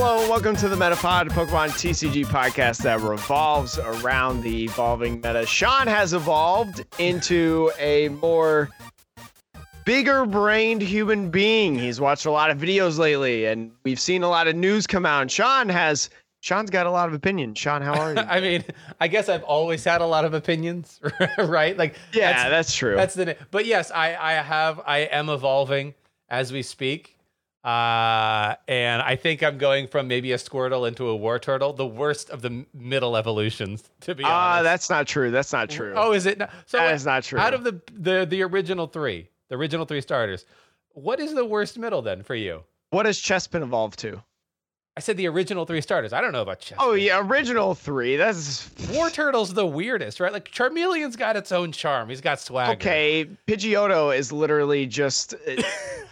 Hello, and welcome to the Metapod, Pokemon TCG podcast that revolves around the evolving meta. Sean has evolved into a more bigger brained human being. He's watched a lot of videos lately, and we've seen a lot of news come out. And Sean has Sean's got a lot of opinions. Sean, how are you? I mean, I guess I've always had a lot of opinions, right? Like, yeah, that's, that's true. That's the. But yes, I I have I am evolving as we speak. Uh, and I think I'm going from maybe a Squirtle into a Wartortle, the worst of the middle evolutions, to be Ah, honest. that's not true. That's not true. Oh, is it? Not? So That is not true. Out of the, the the original three, the original three starters, what is the worst middle then for you? What has Chespin evolved to? I said the original three starters. I don't know about Chess. Oh yeah, original three. That's Wartortle's the weirdest, right? Like Charmeleon's got its own charm. He's got swag. okay. Pidgeotto is literally just a,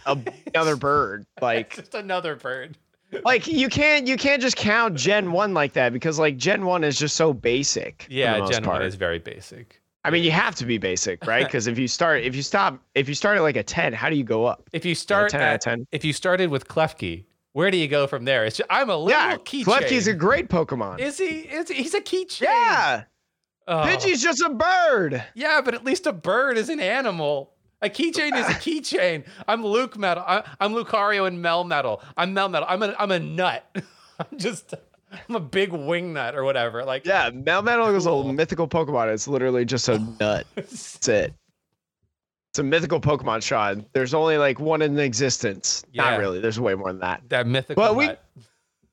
another bird. Like just another bird. like you can't you can't just count Gen one like that because like Gen one is just so basic. Yeah, Gen part. One is very basic. I mean, you have to be basic, right? Because if you start, if you stop, if you start at like a ten, how do you go up? If you start 10 out of at, 10. if you started with Klefki, where do you go from there? It's just, I'm a little Yeah, keychain. Klefki's a great Pokemon. Is he? Is he, he's a keychain? yeah, Oh. Pidgey's just a bird. Yeah, but at least a bird is an animal. A keychain is a keychain. I'm Luke Metal. I, I'm Lucario and Melmetal. I'm Melmetal. I'm a I'm a nut. I'm just I'm a big wing nut or whatever. Like Yeah, Mel Melmetal is a Cool. mythical Pokemon. It's literally just a nut. That's it. It's a mythical Pokemon, Sean. There's only like one in existence. Yeah. Not really. There's way more than that. that mythical. Well, we-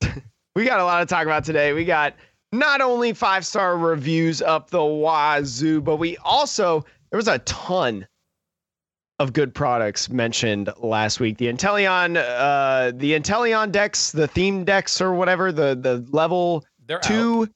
We got a lot to talk about today. We got not only five star reviews up the wazoo, but we also there was a ton of good products mentioned last week. The Inteleon, uh, the Inteleon decks, the theme decks or whatever, the the level They're out.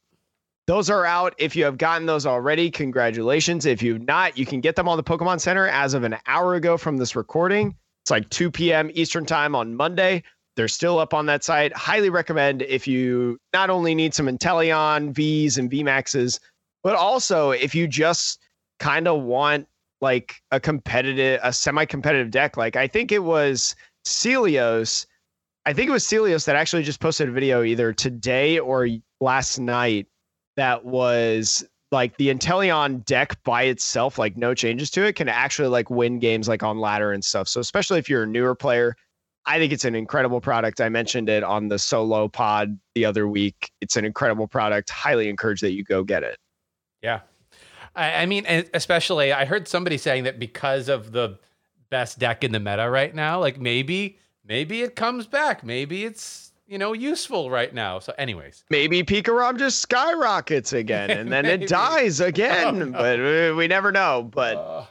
Those are out. If you have gotten those already, congratulations. If you've not, you can get them on the Pokemon Center as of an hour ago from this recording. It's like 2 p.m. Eastern time on Monday. They're still up on that site. Highly recommend if you not only need some Inteleon Vs and VMAXs, but also if you just kind of want like a competitive, a semi-competitive deck. Like I think it was Celios. I think it was Celios that actually just posted a video either today or last night that was like the Inteleon deck by itself, like no changes to it, can actually like win games like on ladder and stuff. So especially if you're a newer player, I think it's an incredible product. I mentioned it on the solo pod the other week. It's an incredible product. Highly encourage that you go get it. Yeah. I, I mean, especially, I heard somebody saying that because of the best deck in the meta right now, like maybe, maybe it comes back. Maybe it's, you know, useful right now. So, anyways, Maybe Pikarom just skyrockets again and then it dies again, Oh, no. but uh, we never know. But uh,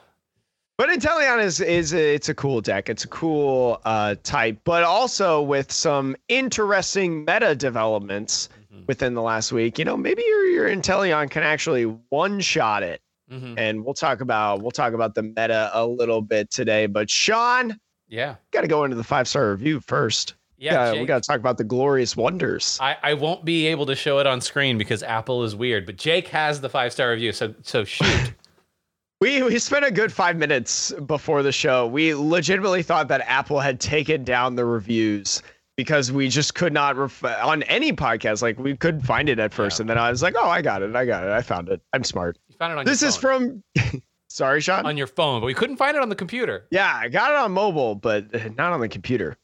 But Inteleon is is a, it's a cool deck. It's a cool uh, type, but also with some interesting meta developments Mhm. within the last week. You know, maybe your your Inteleon can actually one shot it, mhm. and we'll talk about we'll talk about the meta a little bit today. But Sean, yeah. got to go into the five star review first. Yeah. we Jake, got to talk about the glorious wonders. I, I won't be able to show it on screen because Apple is weird, but Jake has the five star review. So, so shoot. We we spent a good five minutes before the show. We legitimately thought that Apple had taken down the reviews because we just could not ref- on any podcast. Like we couldn't find it at first, Yeah. and then I was like, "Oh, I got it! I got it! I found it! I'm smart." You found it on This your is phone. from. Sorry, Sean. on your phone, but we couldn't find it on the computer. yeah, I got it on mobile, but uh, not on the computer.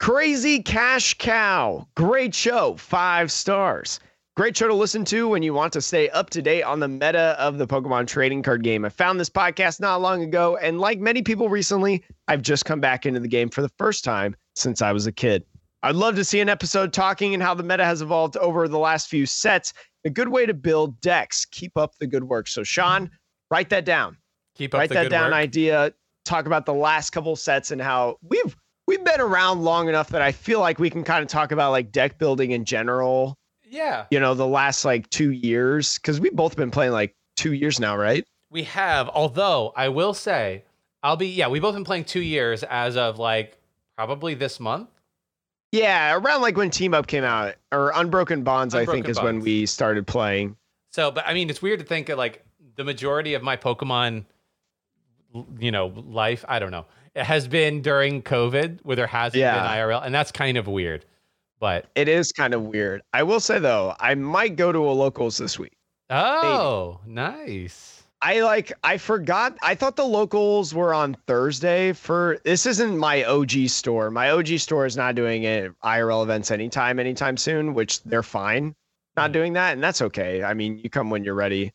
Crazy Cash Cow, great show, five stars. Great show to listen to when you want to stay up to date on the meta of the Pokemon trading card game. I found this podcast not long ago, and like many people recently, I've just come back into the game for the first time since I was a kid. I'd love to see an episode talking and how the meta has evolved over the last few sets. A good way to build decks. Keep up the good work. So, Sean, write that down. Keep up the good work. Write that down work. idea. Talk about the last couple sets and how we've we've been around long enough that I feel like we can kind of talk about like deck building in general yeah, you know, the last like two years, because we've both been playing like two years now, right? we have. Although I will say, I'll be yeah. We've both been playing two years as of like probably this month. Yeah, around like when Team Up came out, or Unbroken Bonds, I think Unbroken is when we started playing. So, but I mean, it's weird to think that like the majority of my Pokemon, you know, life, I don't know, has been during COVID where there hasn't Yeah. been IRL. And that's kind of weird. But It is kind of weird. I will say though, I might go to a locals this week. oh, nice. I like I forgot I thought the locals were on Thursday for this isn't my OG store. My OG store is not doing it IRL events anytime anytime soon, which they're fine not Mhm. doing that and that's okay. I mean, you come when you're ready.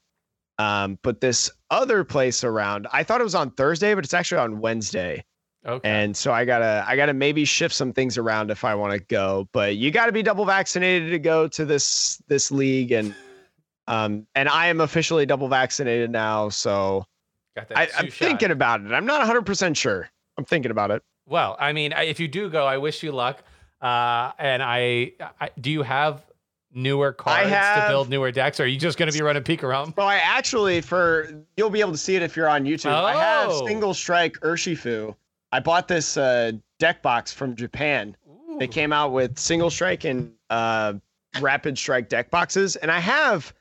Um but this other place around, I thought it was on Thursday, but it's actually on Wednesday. Okay. And so I gotta I gotta maybe shift some things around if I want to go. But you gotta be double vaccinated to go to this this league and um and I am officially double vaccinated now, so Got that I, I'm shot. thinking about it. I'm not 100 percent sure. I'm thinking about it. Well, I mean, if you do go, I wish you luck. Uh, and I, I do you have newer cards to build newer decks, or are you just going to be running Pikarom? So I actually for you'll be able to see it if you're on YouTube. I have Oh. single strike Urshifu. I bought this uh, deck box from Japan. They came out with single strike and uh, rapid strike deck boxes, and I have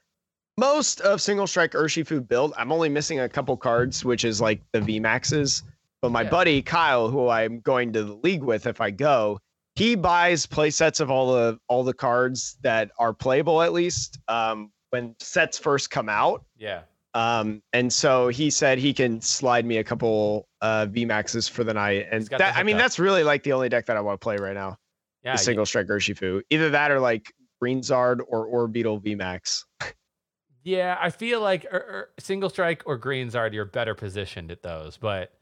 most of single strike Urshifu build. I'm only missing a couple cards, which is like the V Maxes. But my Yeah. buddy Kyle, who I'm going to the league with if I go, he buys play sets of all the all the cards that are playable at least um, when sets first come out. Yeah. Um, and so he said he can slide me a couple uh, V Maxes for the night, and that I mean hookup. that's really like the only deck that I want to play right now Yeah. single strike Urshifu. Either that or like Green Zard or Orbeetle VMAX. Yeah. I feel like er, er, single strike or greens are you're better positioned at those, but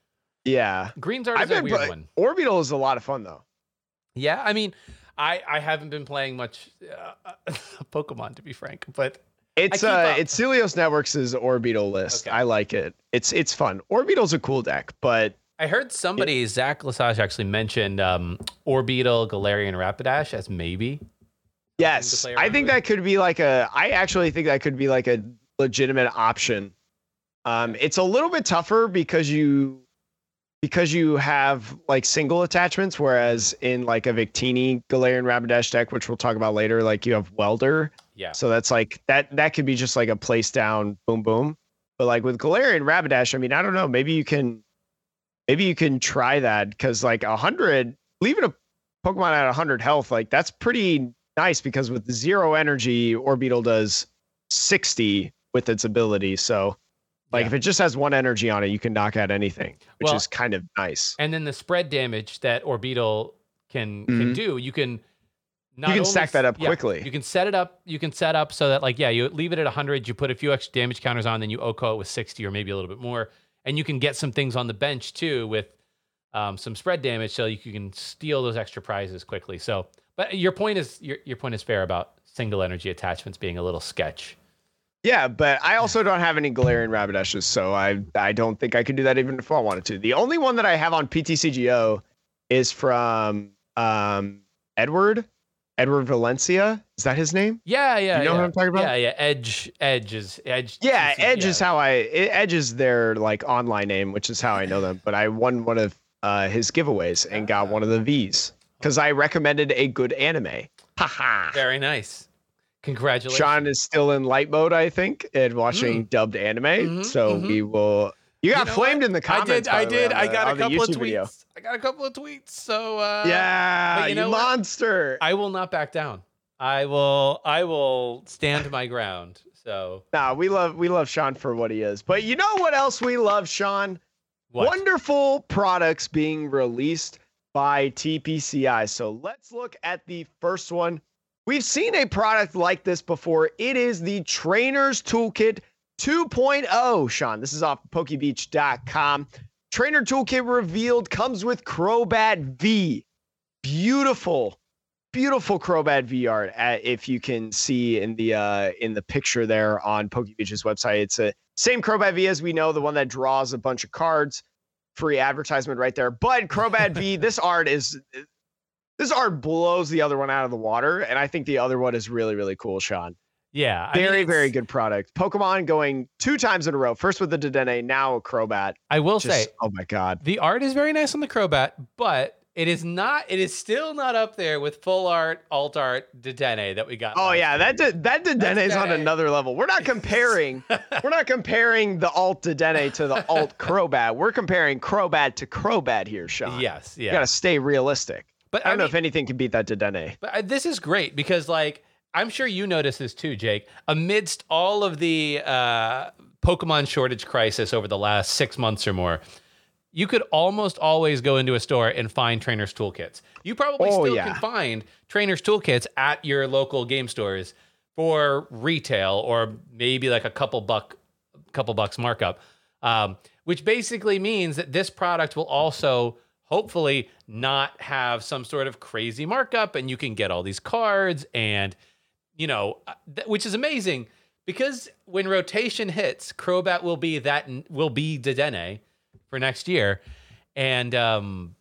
Yeah. greens are I've a weird one. Orbeetle is a lot of fun though. Yeah. I mean, I I haven't been playing much uh, Pokemon to be frank, but It's keep uh up. it's Celios Networks' Orbeetle list. Okay. I like it. It's it's fun. Orbeetle's a cool deck, but I heard somebody, Zach Lesage, actually mentioned um, Orbeetle, Galarian, Rapidash as maybe. yes, I think with. that could be like a I actually think that could be like a legitimate option. Um it's a little bit tougher because you because you have like single attachments, whereas in like a Victini Galarian Rapidash deck, which we'll talk about later, like you have Welder. Yeah. So that's like that that could be just like a place down, boom boom. But like with Galarian Rapidash, I mean, I don't know. Maybe you can maybe you can try that because like a hundred, leaving a Pokemon at hundred health, like that's pretty nice because with zero energy, Orbeetle does sixty with its ability. So like Yeah. if it just has one energy on it, you can knock out anything, which Well, is kind of nice. And then the spread damage that Orbeetle can can Mhm. do, you can not You can only stack that up yeah, quickly. You can set it up. You can set up so that like yeah, you leave it at 100, you put a few extra damage counters on, then you OHKO it with 60 or maybe a little bit more, and you can get some things on the bench too with um, some spread damage, so you can steal those extra prizes quickly. So, but your point is your your point is fair about single energy attachments being a little sketch. Yeah, but I also don't have any Galarian Rapidashes, so I I don't think I could do that even if I wanted to. The only one that I have on PTCGO is from um Edward, Edward Valencia. Is that his name? Yeah, yeah. You know yeah. who I'm talking about? Yeah, yeah. Edge, Edge is Edge. Yeah, Edge yeah. is how I it- Edge is their like online name, which is how I know them. But I won one of uh, his giveaways and got one of the V's because I recommended a good anime. Haha. Very nice. Congratulations. Sean is still in light mode, I think, and watching dubbed anime. Mhm, so mhm. we will. You got know flamed what? in the I comments. did. I by way, did. I the- got a couple of tweets. video. I got a couple of tweets. So uh, Yeah, you you, know what? monster. I will not back down. I will. I will stand my ground. So nah, we love we love Sean for what he is. But you know what else we love, Sean? what? Wonderful products being released by TPCI. So let's look at the first one. We've seen a product like this before. It is the Trainer's Toolkit 2.0. Sean, this is off PokeBeach.com. Trainer Toolkit revealed comes with Crobat V. Beautiful, beautiful Crobat V art. uh, If you can see in the uh, in the picture there on PokeBeach's website, it's a same Crobat V as we know, the one that draws a bunch of cards. Free advertisement right there. But Crobat V, this art is this art blows the other one out of the water, and I think the other one is really really cool. Sean, Yeah. I mean, very very good product. Pokemon going two times in a row. First with the Dedenne, now a Crobat. I will Just, say oh my god. the art is very nice on the Crobat, but it is not. It is still not up there with full art, alt art, Dedenne that we got. Oh yeah, year. that De- that Dedenne is on another level. We're not comparing. we're not comparing the alt Dedenne to the alt Crobat. We're comparing Crobat to Crobat here, Sean. Yes. You Yeah. gotta stay realistic. But I don't know mean- if anything can beat that Dedenne. But uh, this is great because, like, I'm sure you noticed this too, Jake. Amidst all of the uh, Pokemon shortage crisis over the last six months or more, you could almost always go into a store and find trainers' toolkits. You probably Oh, still yeah. can find trainers' toolkits at your local game stores for retail or maybe like a couple buck, couple bucks markup, um, which basically means that this product will also hopefully not have some sort of crazy markup and you can get all these cards and you know uh, th- which is amazing because when rotation hits crobat will be that will be Dedenne for next year. And um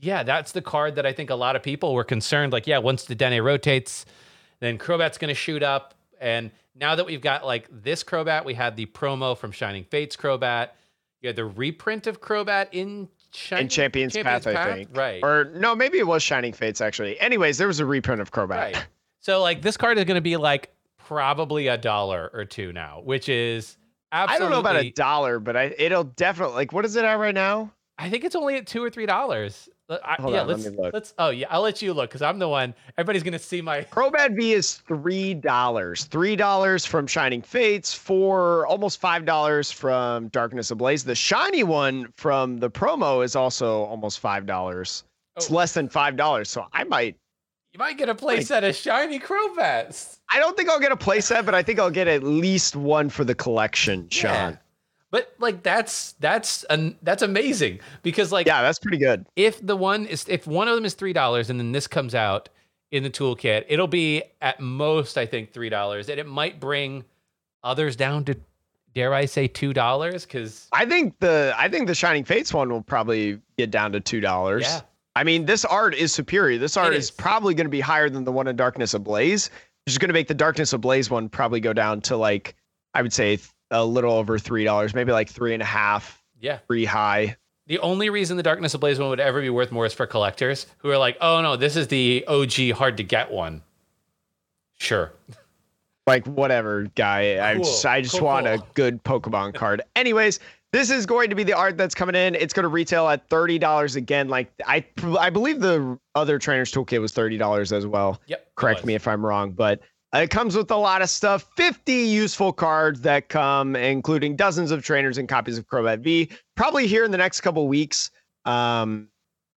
yeah that's the card that i think a lot of people were concerned like yeah once Dedenne rotates then crobat's going to shoot up. And now that we've got like this crobat we had the promo from shining fates crobat. You had the reprint of crobat in Shining, In Champions, Path, I think. right Or no, maybe it was Shining Fates actually. Anyways, there was a reprint of Crobat. Right. So like this card is going to be like probably a dollar or two now, which is absolutely. I don't know about a dollar, but I it'll definitely like what is it at right now? I think it's only at two or three dollars. I, Hold yeah, on, let let's me look. let's. Oh yeah, I'll let you look because I'm the one. Everybody's gonna see my. Crobat V is three dollars. Three dollars from Shining Fates, for almost five dollars from Darkness Ablaze. The shiny one from the promo is also almost five dollars. It's Oh. less than five dollars. So I might You might get a playset of shiny Crobats. I don't think I'll get a playset, but I think I'll get at least one for the collection, Sean. Yeah. But like that's that's an that's amazing because like Yeah, that's pretty good. if the one is if one of them is three dollars and then this comes out in the toolkit, it'll be at most I think three dollars, and it might bring others down to dare I say two dollars because I think the I think the Shining Fates one will probably get down to two dollars. Yeah. I mean, this art is superior. This art is. is. probably going to be higher than the one in Darkness Ablaze, which is going to make the Darkness Ablaze one probably go down to like I would say a little over three dollars, maybe like three and a half, yeah. three high. The only reason the Darkness Ablaze one would ever be worth more is for collectors who are like, oh no, this is the OG hard to get one. Sure. like whatever guy i just i just cool, want a good pokemon card anyways this is going to be the art that's coming in it's going to retail at $30 again like i i believe the other trainers toolkit was $30 as well Yep. correct me if i'm wrong but it comes with a lot of stuff 50 useful cards that come including dozens of trainers and copies of crobat v probably here in the next couple weeks um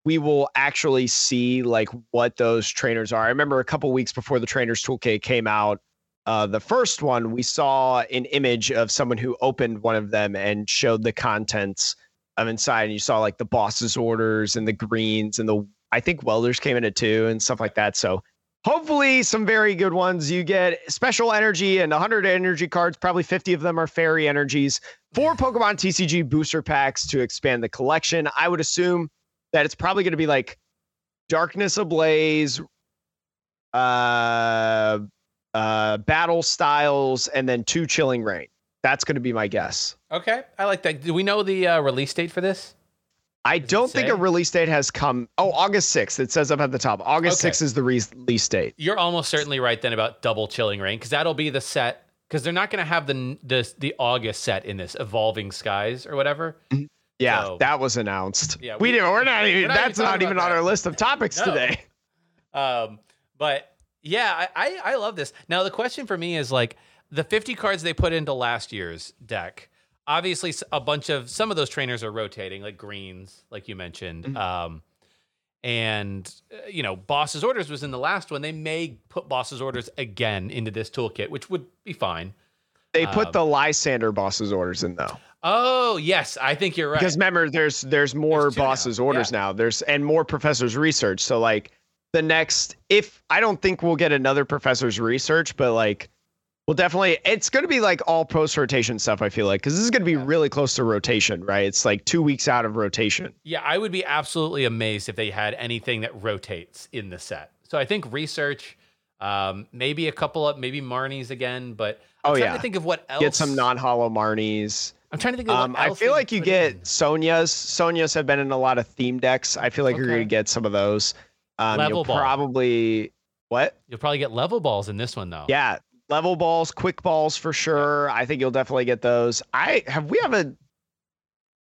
we will actually see like what those trainers are i remember a couple weeks before the trainers toolkit came out uh, the first one, we saw an image of someone who opened one of them and showed the contents of inside, and you saw like the boss's orders and the greens and the I think welders came in it too and stuff like that. So hopefully some very good ones. You get special energy and 100 energy cards. Probably 50 of them are fairy energies. Four Pokemon TCG booster packs to expand the collection. I would assume that it's probably going to be like Darkness Ablaze, uh, uh, battle styles, and then two Chilling Reign. That's going to be my guess. Okay, I like that. Do we know the uh, release date for this? I Does don't think a release date has come. Oh, August 6th. It says up at the top. August Okay. 6th is the release date. You're almost certainly right then about double Chilling Reign because that'll be the set because they're not going to have the the the August set in this evolving skies or whatever. Yeah, So- that was announced. Yeah, we, we- didn't. We're not even. we're not even that's not even on that. our list of topics No. today. Um, but yeah, I, I I love this. Now the question for me is like the 50 cards they put into last year's deck. Obviously, a bunch of some of those trainers are rotating, like greens, like you mentioned. Mhm. Um, and uh, you know, boss's orders was in the last one. They may put boss's orders again into this toolkit, which would be fine. They put Um, the Lysandre boss's orders in though, Oh yes, I think you're right. because remember, there's there's more There's now, bosses orders now. There's and more professors research. So like the next, if I don't think we'll get another professor's research, but like we'll definitely. It's going to be like all post rotation stuff. I feel like because this is going to be Yeah. really close to rotation, right? It's like two weeks out of rotation. Yeah, I would be absolutely amazed if they had anything that rotates in the set. So I think research, um, maybe a couple of maybe Marnies again, but I'm Oh, trying yeah. to think of what else. Get some non hollow Marnies. I'm trying to think of what Um, I feel like you get in. Sonias. Sonias have been in a lot of theme decks. I feel like you're going to get some of those. Um, Level you'll ball. probably what? You'll probably get level balls in this one though. Yeah, level balls, quick balls for sure. I think you'll definitely get those. I have we have a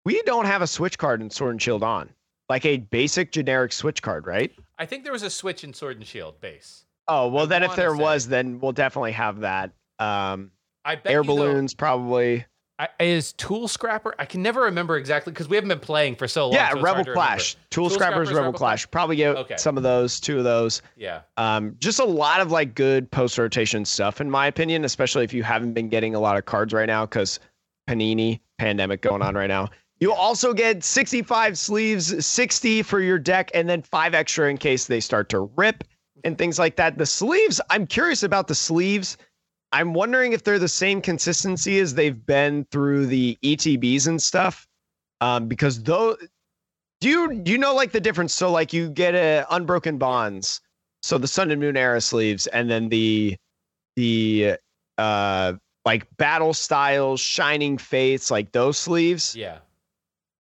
we don't have a switch card in Sword and Shield on. like a basic generic switch card, right? I think there was a switch in Sword and Shield base. Oh well, I then if there say- was, then we'll definitely have that. Um, I bet air balloons, probably. I, is Tool Scrapper? I can never remember exactly because we haven't been playing for so long. yeah, so Rebel to. Clash, Tool, Tool Scrappers, Rebel, Rebel Clash. Probably get Okay. some of those, two of those. Yeah, Um, just a lot of like good post rotation stuff, in my opinion, especially if you haven't been getting a lot of cards right now because Panini pandemic going on right now. You also get 65 sleeves, 60 for your deck, and then five extra in case they start to rip and things like that. The sleeves, I'm curious about the sleeves. I'm wondering if they're the same consistency as they've been through the ETBs and stuff. Um, because though, do you do you know like the difference? So like you get a unbroken bonds, so the Sun and Moon era sleeves, and then the the uh like battle styles, shining fates, like those sleeves. yeah.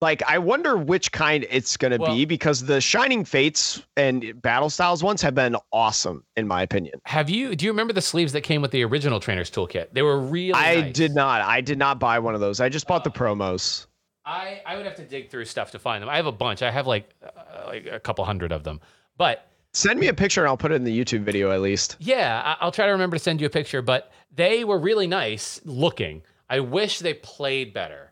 Like I wonder which kind it's gonna Well- be because the shining fates and battle styles ones have been awesome in my opinion. Have you? Do you remember the sleeves that came with the original Trainer's Toolkit? They were really. I nice. did not. I did not buy one of those. I just bought the promos. I I would have to dig through stuff to find them. I have a bunch. I have like uh, like a couple hundred of them. But Send me a picture and I'll put it in the YouTube video at least. yeah, I'll try to remember to send you a picture. But they were really nice looking. I wish they played better.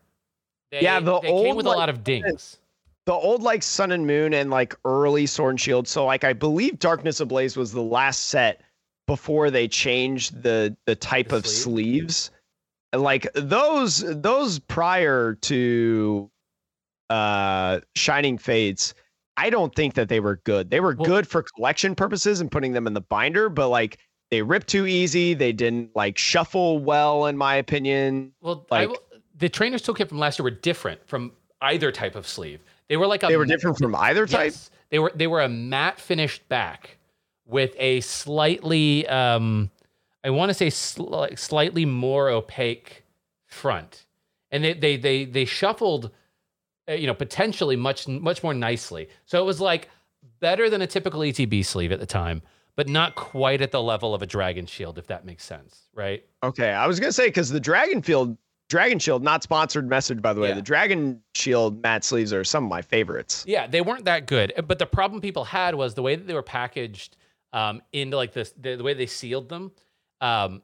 They, Yeah, the they came old, with a lot of dings. the old like Sun and Moon and like early Sword and Shield. So like I believe Darkness Ablaze was the last set before they changed the the type The of sleeve? sleeves. And, Like those those prior to uh Shining Fates, I don't think that they were good. They were Well- good for collection purposes and putting them in the binder, but like they ripped too easy. They didn't like shuffle well, in my opinion. Well, I like- will- the Trainer's Toolkit from last year were different from either type of sleeve. They were like a They were different from either type. Yes. They were they were a matte finished back with a slightly um I want to say sli- slightly more opaque front. And they they they they shuffled uh, you know potentially much much more nicely. So it was like better than a typical ETB sleeve at the time, but not quite at the level of a Dragon Shield if that makes sense, right? Okay, I was gonna say because the Dragon Field, Dragon Shield, not sponsored message by the way. Yeah. The Dragon Shield mat sleeves are some of my favorites. Yeah, they weren't that good. But the problem people had was the way that they were packaged um, into like this, the, the way they sealed them. Um,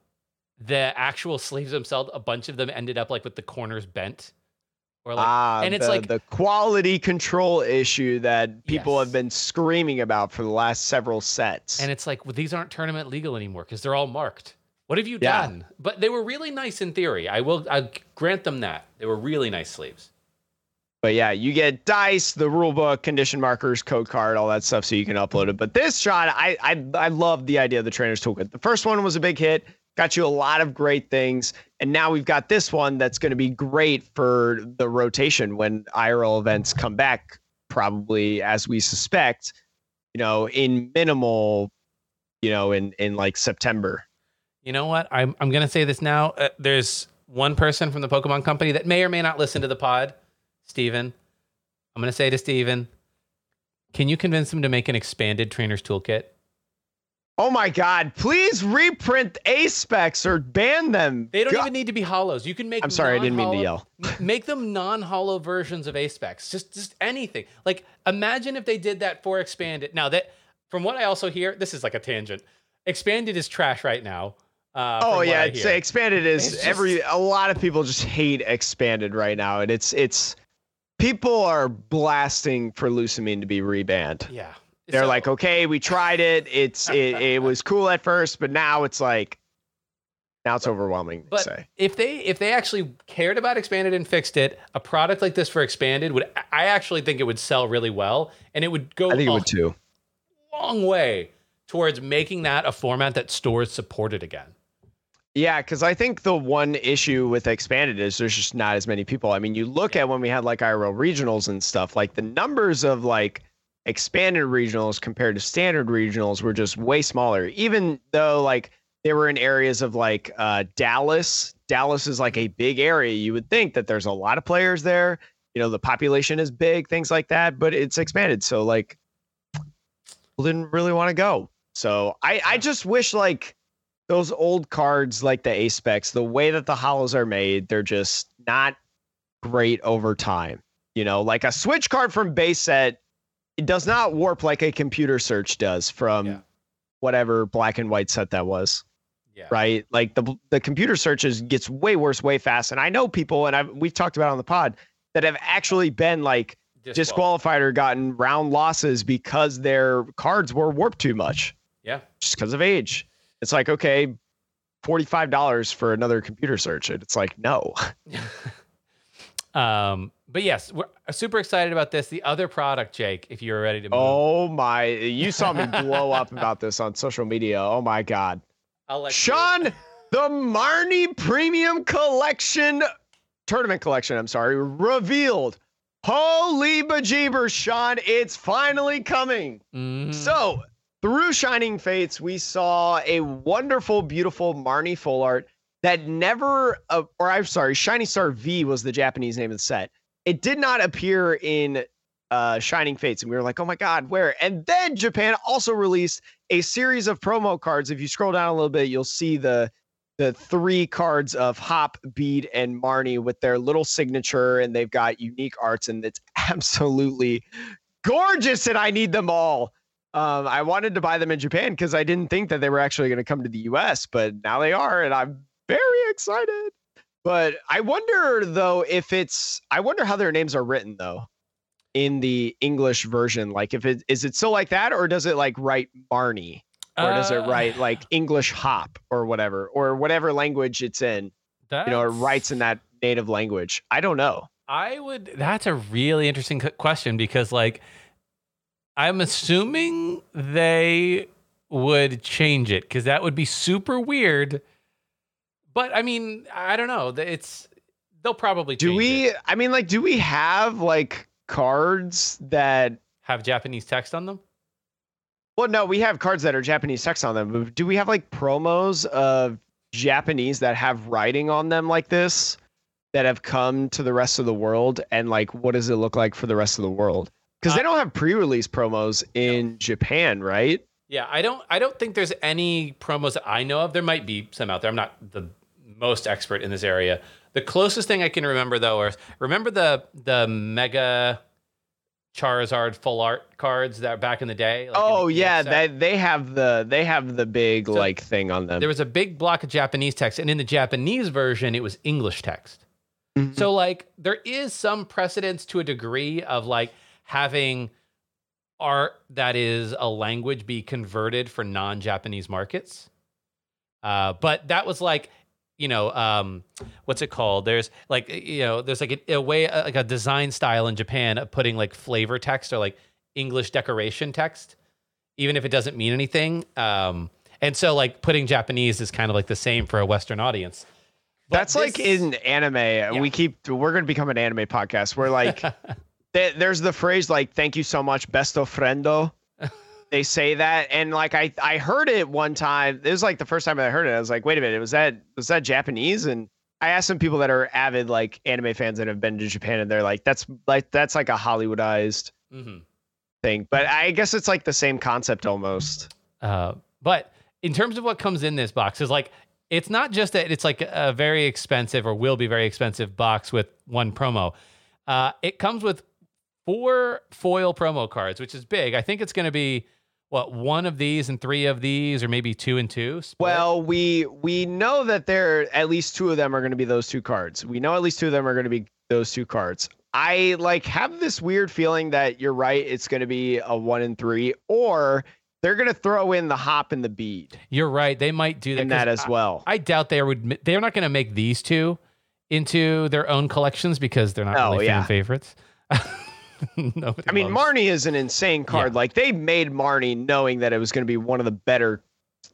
the actual sleeves themselves, a bunch of them ended up like with the corners bent, or like, ah, and it's the, like- the quality control issue that people Yes. have been screaming about for the last several sets. and it's like well, these aren't tournament legal anymore because they're all marked. What have you Yeah. done? But they were really nice in theory. I will I grant them that they were really nice sleeves. But yeah, you get dice, the rule book, condition markers, code card, all that stuff, so you can upload it. But this shot, I I I love the idea of the trainer's toolkit. The first one was a big hit, got you a lot of great things, and now we've got this one that's going to be great for the rotation when IRL events come back, probably as we suspect, you know, in minimal, you know, in in like September. You know what? I'm I'm gonna say this now. Uh, there's one person from the Pokemon Company that may or may not listen to the pod, Steven. I'm gonna say to Steven, can you convince him to make an expanded trainer's toolkit? Oh my God! Please reprint Ace Specs or ban them. They don't God- even need to be hollows. You can make. I'm sorry, I didn't mean to yell. make them non-hollow versions of Ace Specs. Just just anything. Like imagine if they did that for expanded. Now that from what I also hear, this is like a tangent. Expanded is trash right now. Uh, Oh yeah, I it's hear. expanded is It's just- every a lot of people just hate expanded right now, and it's it's people are blasting for Lusamine to be rebanned. yeah. They're So- like, okay, we tried it. It's it, it was cool at first, but now it's like now it's overwhelming. But say if they if they actually cared about expanded and fixed it, a product like this for expanded would I actually think it would sell really well, and it would go I think it a would too. long way towards making that a format that stores supported again. Yeah, because I think the one issue with expanded is there's just not as many people. I mean, you look at when we had like IRL regionals and stuff, like the numbers of like expanded regionals compared to standard regionals were just way smaller. Even though like they were in areas of like uh, Dallas. Dallas is like a big area. You would think that there's a lot of players there. You know, the population is big, things like that, but it's expanded. So like people didn't really want to go. So I, I just wish like those old cards like the Ace Specs, the way that the hollows are made, they're just not great over time. You know, like a switch card from base set it does not warp like a computer search does from Yeah. whatever black and white set that was. Yeah. right? Like the the computer searches gets way worse, way fast. And I know people, and I've we've talked about on the pod that have actually been like Disqual- disqualified or gotten round losses because their cards were warped too much, Yeah. just because of age. It's like okay, forty five dollars for another computer search. And it's like no, Um, but yes, we're super excited about this. The other product, Jake, if you're ready to move, oh my, you saw me blow up about this on social media. Oh my god, I'll let Sean, the Marnie Premium Collection tournament collection. I'm sorry, revealed. Holy bejeebers, Sean! It's finally coming. Mhm. So through Shining Fates, we saw a wonderful, beautiful Marnie full art that never, uh, or I'm sorry, Shiny Star V was the Japanese name of the set. It did not appear in uh, Shining Fates, and we were like, oh my god, where? And then Japan also released a series of promo cards. If you scroll down a little bit, you'll see the the three cards of Hop, Bede, and Marnie with their little signature, and they've got unique arts, and it's absolutely gorgeous, and I need them all. Um, I wanted to buy them in Japan because I didn't think that they were actually going to come to the US, but now they are, and I'm very excited. But I wonder though if it's I wonder how their names are written though in the English version. Like if it is it still like that, or does it like write Barney? Or does it Uh, write like English hop or whatever, or whatever language it's in? You know, it writes in that native language. I don't know. I would. That's a really interesting question because, like, I'm assuming they would change it because that would be super weird. But I mean, I don't know. It's they'll probably Do we? it. I mean, like, do we have like cards that? have Japanese text on them. Well, no, we have cards that are Japanese text on them. but Do we have like promos of Japanese that have writing on them like this that have come to the rest of the world? And like, what does it look like for the rest of the world? Because they Uh, don't have pre-release promos in Japan, right? Yeah, I don't. I don't think there's any promos that I know of. There might be some out there. I'm not the most expert in this area. The closest thing I can remember though is remember the the mega Charizard full art cards that back in the day. like in the oh yeah, they they have the they have the big So like thing on them. there was a big block of Japanese text, and in the Japanese version, it was English text. Mhm. So like there is some precedence to a degree of like having art that is a language be converted for non-Japanese markets. Uh, but that was like, you know, um, what's it called? There's like, you know, there's like a, a way, uh, like a design style in Japan of putting like flavor text or like English decoration text, even if it doesn't mean anything. Um, and so like putting Japanese is kind of like the same for a Western audience. But That's like in anime. We keep we're gonna become an anime podcast. We're like th- there's the phrase like thank you so much, besto friendo. they say that and like I I heard it one time. It was like the first time I heard it. I was like, wait a minute, was that was that Japanese? And I asked some people that are avid like anime fans that have been to Japan and they're like, that's like that's like a Hollywoodized Mhm. thing. But I guess it's like the same concept almost. Uh, but in terms of what comes in this box is like it's not just that it's like a very expensive or will be very expensive box with one promo. Uh, it comes with four foil promo cards, which is big. I think it's going to be what one of these and three of these, or maybe two and two. split? Well, we we know that there at least two of them are going to be those two cards. We know at least two of them are going to be those two cards. I like have this weird feeling that you're right. It's going to be a one and three, or they're going to throw in the hop and the Bede you're right. They might do that. that as I- well. I doubt they would. They're not going to make these two into their own collections because they're not Oh, really yeah. fan favorites. Nobody I mean, loves- Marnie is an insane card. Yeah. Like they made Marnie knowing that it was going to be one of the better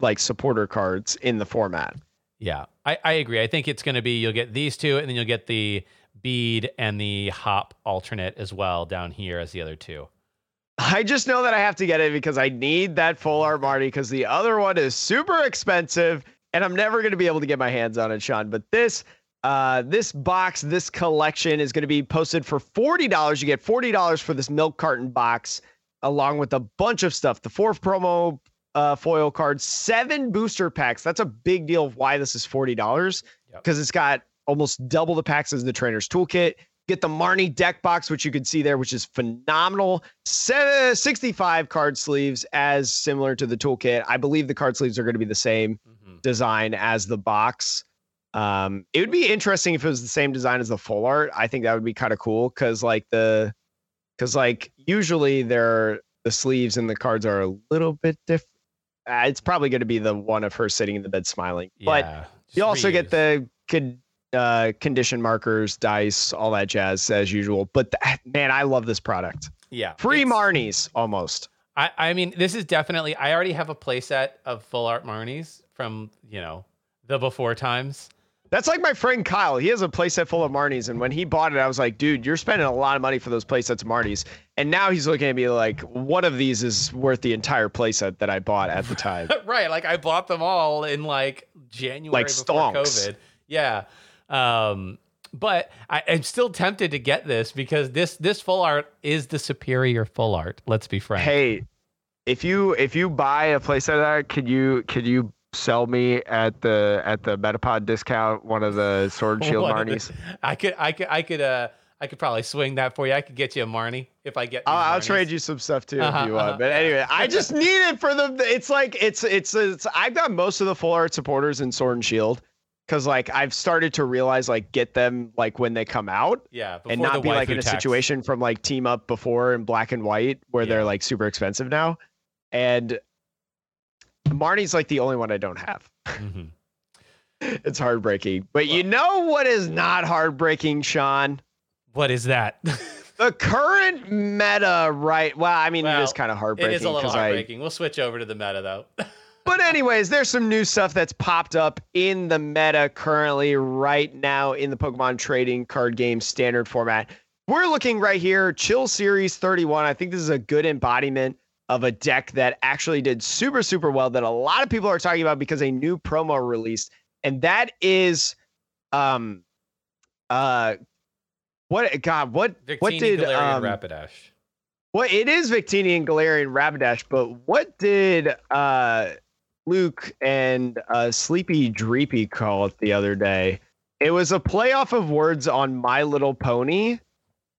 like supporter cards in the format. Yeah, I, I agree. I think it's going to be you'll get these two, and then you'll get the Bede and the hop alternate as well down here as the other two. I just know that I have to get it because I need that full art Marty because the other one is super expensive and I'm never going to be able to get my hands on it, Sean. But this uh this box, this collection is going to be posted for $40. You get $40 for this milk carton box along with a bunch of stuff. The fourth promo uh foil cards, seven booster packs. That's a big deal of why this is $40 Yep. because it's got almost double the packs as the trainer's toolkit Get the Marnie deck box, which you can see there, which is phenomenal. Se- 65 card sleeves, as similar to the toolkit. I believe the card sleeves are going to be the same Mhm. design as the box. Um, it would be interesting if it was the same design as the full art. I think that would be kind of cool because like the because like usually they're the sleeves and the cards are a little bit different. Uh, it's probably going to be the one of her sitting in the bed smiling, but Yeah, you also get the con- uh, condition markers, dice, all that jazz as usual. But man, I love this product. yeah Free Marnies almost. I, I mean, this is definitely. I already have a playset of full art Marnies from you know the before times. That's like my friend Kyle. He has a playset full of Marnies, and when he bought it, I was like, "Dude, you're spending a lot of money for those playsets of Marnies." And now he's looking at me like, "One of these is worth the entire playset that I bought at the time." right, like I bought them all in like January Like before stonks. COVID. Yeah, um, but I, I'm still tempted to get this because this this full art is the superior full art. Let's be frank. hey, if you if you buy a playset of that, could you could you sell me at the at the Metapod discount one of the Sword and Shield of the- I could, I could, I could, uh, I could probably swing that for you. I could get you a Marnie if I get. I'll, I'll trade you some stuff too Uh-huh, if you want. uh-huh. But anyway, I just need it for the. It's like it's it's it's. I've got most of the full art supporters in Sword and Shield because like I've started to realize like get them like when they come out Yeah, and not be like in a tax. situation from like team up before in black and white where Yeah. they're like super expensive now. And Marnie's like the only one I don't have. Mhm. It's heartbreaking. But you know what is not heartbreaking, Sean? What is that? The current meta, right? Well, I mean, it Well, is kind of it heartbreaking It is a little 'cause I heartbreaking. We'll switch over to the meta though. But anyways, there's some new stuff that's popped up in the meta currently right now in the Pokemon trading card game standard format. We're looking right here, Chill Series 31. I think this is a good embodiment of a deck that actually did super super well that a lot of people are talking about because a new promo released and that is um uh what god what what did Galarian, um, Rapidash. well, it is Victini and Galarian Rapidash, but what did uh Luke and uh Sleepy Dreepy call it the other day? It was a playoff of words on My Little Pony.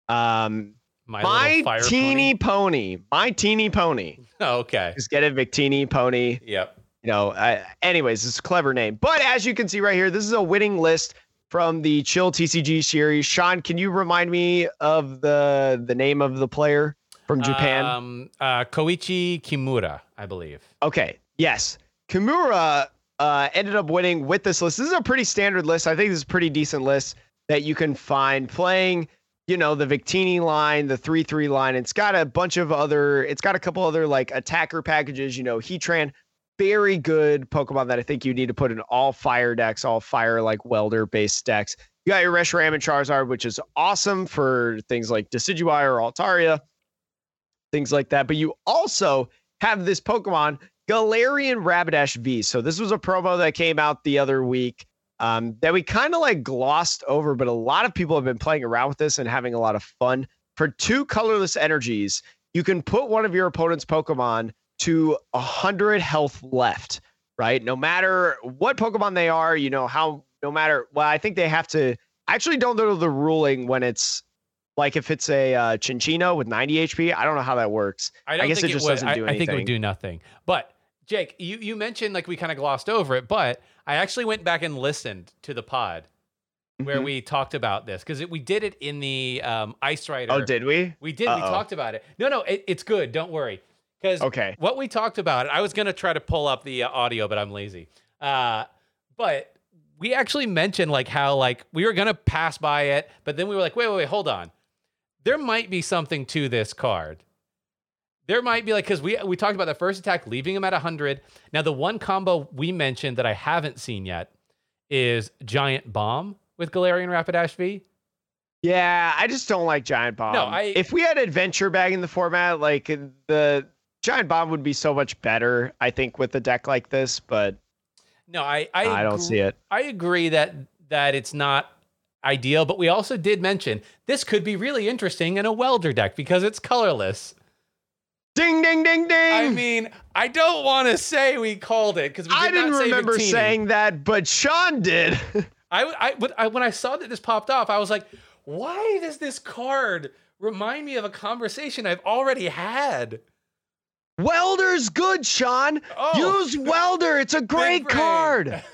Um My, my, teeny pony. My teeny pony. pony. Oh, okay. Just get it, Victini pony Yep. you know, uh, anyways, it's a clever name. But as you can see right here, this is a winning list from the Chill TCG series. Sean, can you remind me of the the name of the player from Japan? Um, uh, Koichi Kimura, I believe. okay, yes, Kimura uh, ended up winning with this list. This is a pretty standard list. I think this is a pretty decent list that you can find playing. You know the Victini line, the three three line. It's got a bunch of other. It's got a couple other like attacker packages. You know Heatran, very good Pokemon that I think you need to put in all fire decks, all fire like welder based decks. You got your Reshiram and Charizard, which is awesome for things like Decidueye or Altaria, things like that. But you also have this Pokemon, Galarian Rapidash V. So this was a promo that came out the other week um, that we kind of like glossed over, but a lot of people have been playing around with this and having a lot of fun. For two colorless energies, you can put one of your opponent's Pokemon to 100 health left, right? No matter what Pokemon they are, you know, how, no matter, well, I think they have to, I actually don't know the ruling when it's like if it's a uh, Cinccino with 90 HP. I don't know how that works. I, don't guess think it just would. doesn't I, do I think it would do nothing. But Jake, you, you mentioned like we kind of glossed over it, but I actually went back and listened to the pod where Mhm. we talked about this because we did it in the um, Ice Rider. Oh, did we? we did. We Uh-oh. talked about it. No, no, it, it's good. Don't worry. Because Okay. what we talked about, I was gonna try to pull up the uh, audio, but I'm lazy. Uh, but we actually mentioned like how like we were gonna pass by it, but then we were like, wait, wait, wait, hold on. There might be something to this card. There might be like because we we talked about the first attack leaving him at 100. Now the one combo we mentioned that I haven't seen yet is Giant Bomb with Galarian Rapidash V. Yeah, I just don't like Giant Bomb. I- if we had Adventure Bag in the format, like the Giant Bomb would be so much better, I think, with a deck like this, but No, I I, I, don't agree- see it. I agree that that it's not ideal, but we also did mention this could be really interesting in a welder deck because it's colorless. Ding ding ding ding. I mean, I don't want to say we called it because did I didn't say remember Victini. saying that, but Sean did. I, I when I saw that this popped off, I was like, why does this card remind me of a conversation I've already had? Welder's good, Sean. Oh. Use Welder. It's a great card.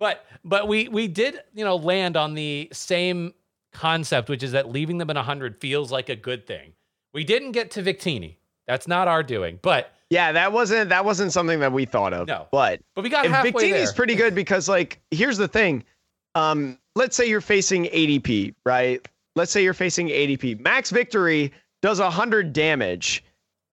But but we we did you know land on the same concept, which is that leaving them in hundred feels like a good thing. We didn't get to Victini. That's not our doing, but Yeah, that wasn't that wasn't something that we thought of. No. But but we got halfway Victini's there. pretty good because like here's the thing. Um, let's say you're facing ADP, right? Let's say you're facing ADP. Max Victory does 100 damage.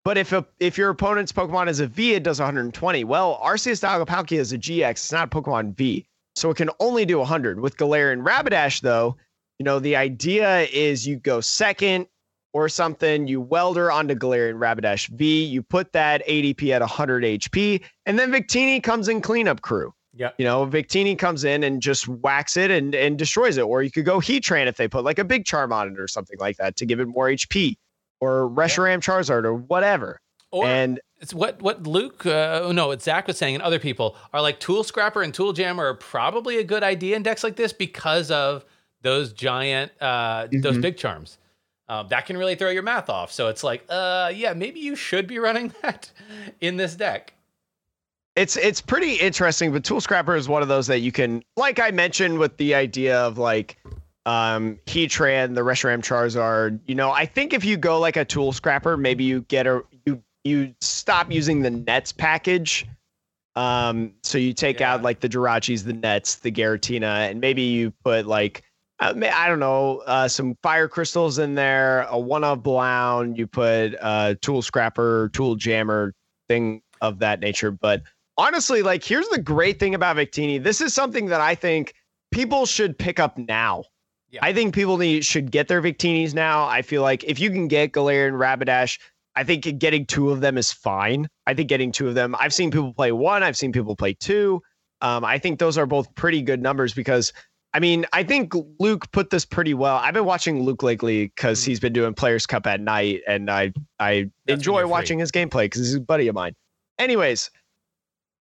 But if a, if your opponent's Pokemon is a V, it does 120. Well, Arceus Dialga Palkia is a GX. It's not a Pokemon V. So it can only do 100. With Galarian Rapidash, though, you know, the idea is you go second or something, you welder onto Galarian Rapidash V, you put that ADP at 100 HP, and then Victini comes in cleanup crew. Yeah. You know, Victini comes in and just whacks it and, and destroys it. Or you could go Heatran if they put like a big charm on it or something like that to give it more HP. Or Reshiram Charizard or whatever. Or and it's what what Luke, uh, no, what Zach was saying, and other people are like Tool Scrapper and Tool Jammer are probably a good idea in decks like this because of those giant, uh, those Mhm. big charms. Um, that can really throw your math off. So it's like, uh, yeah, maybe you should be running that in this deck. it's it's pretty interesting, but Tool Scrapper is one of those that you can, like I mentioned, with the idea of like um Heatran, the Reshiram Charizard. You know, I think if you go like a Tool Scrapper, maybe you get a you you stop using the Nets package. Um, so you take Yeah. out like the Jirachis, the Nets, the Giratina, and maybe you put like I don't know, uh, some fire crystals in there, a one of Blown. You put a Tool Scrapper, Tool Jammer, thing of that nature. But honestly, like here's the great thing about Victini. This is something that I think people should pick up now. Yeah. I think people need should get their Victinis now. I feel like if you can get Galarian Rapidash, I think getting two of them is fine. I think getting two of them. I've seen people play one. I've seen people play two. Um, I think those are both pretty good numbers because I mean, I think Luke put this pretty well. I've been watching Luke lately because he's been doing Players Cup at night, and I I. That's enjoy watching his gameplay because he's a buddy of mine. Anyways,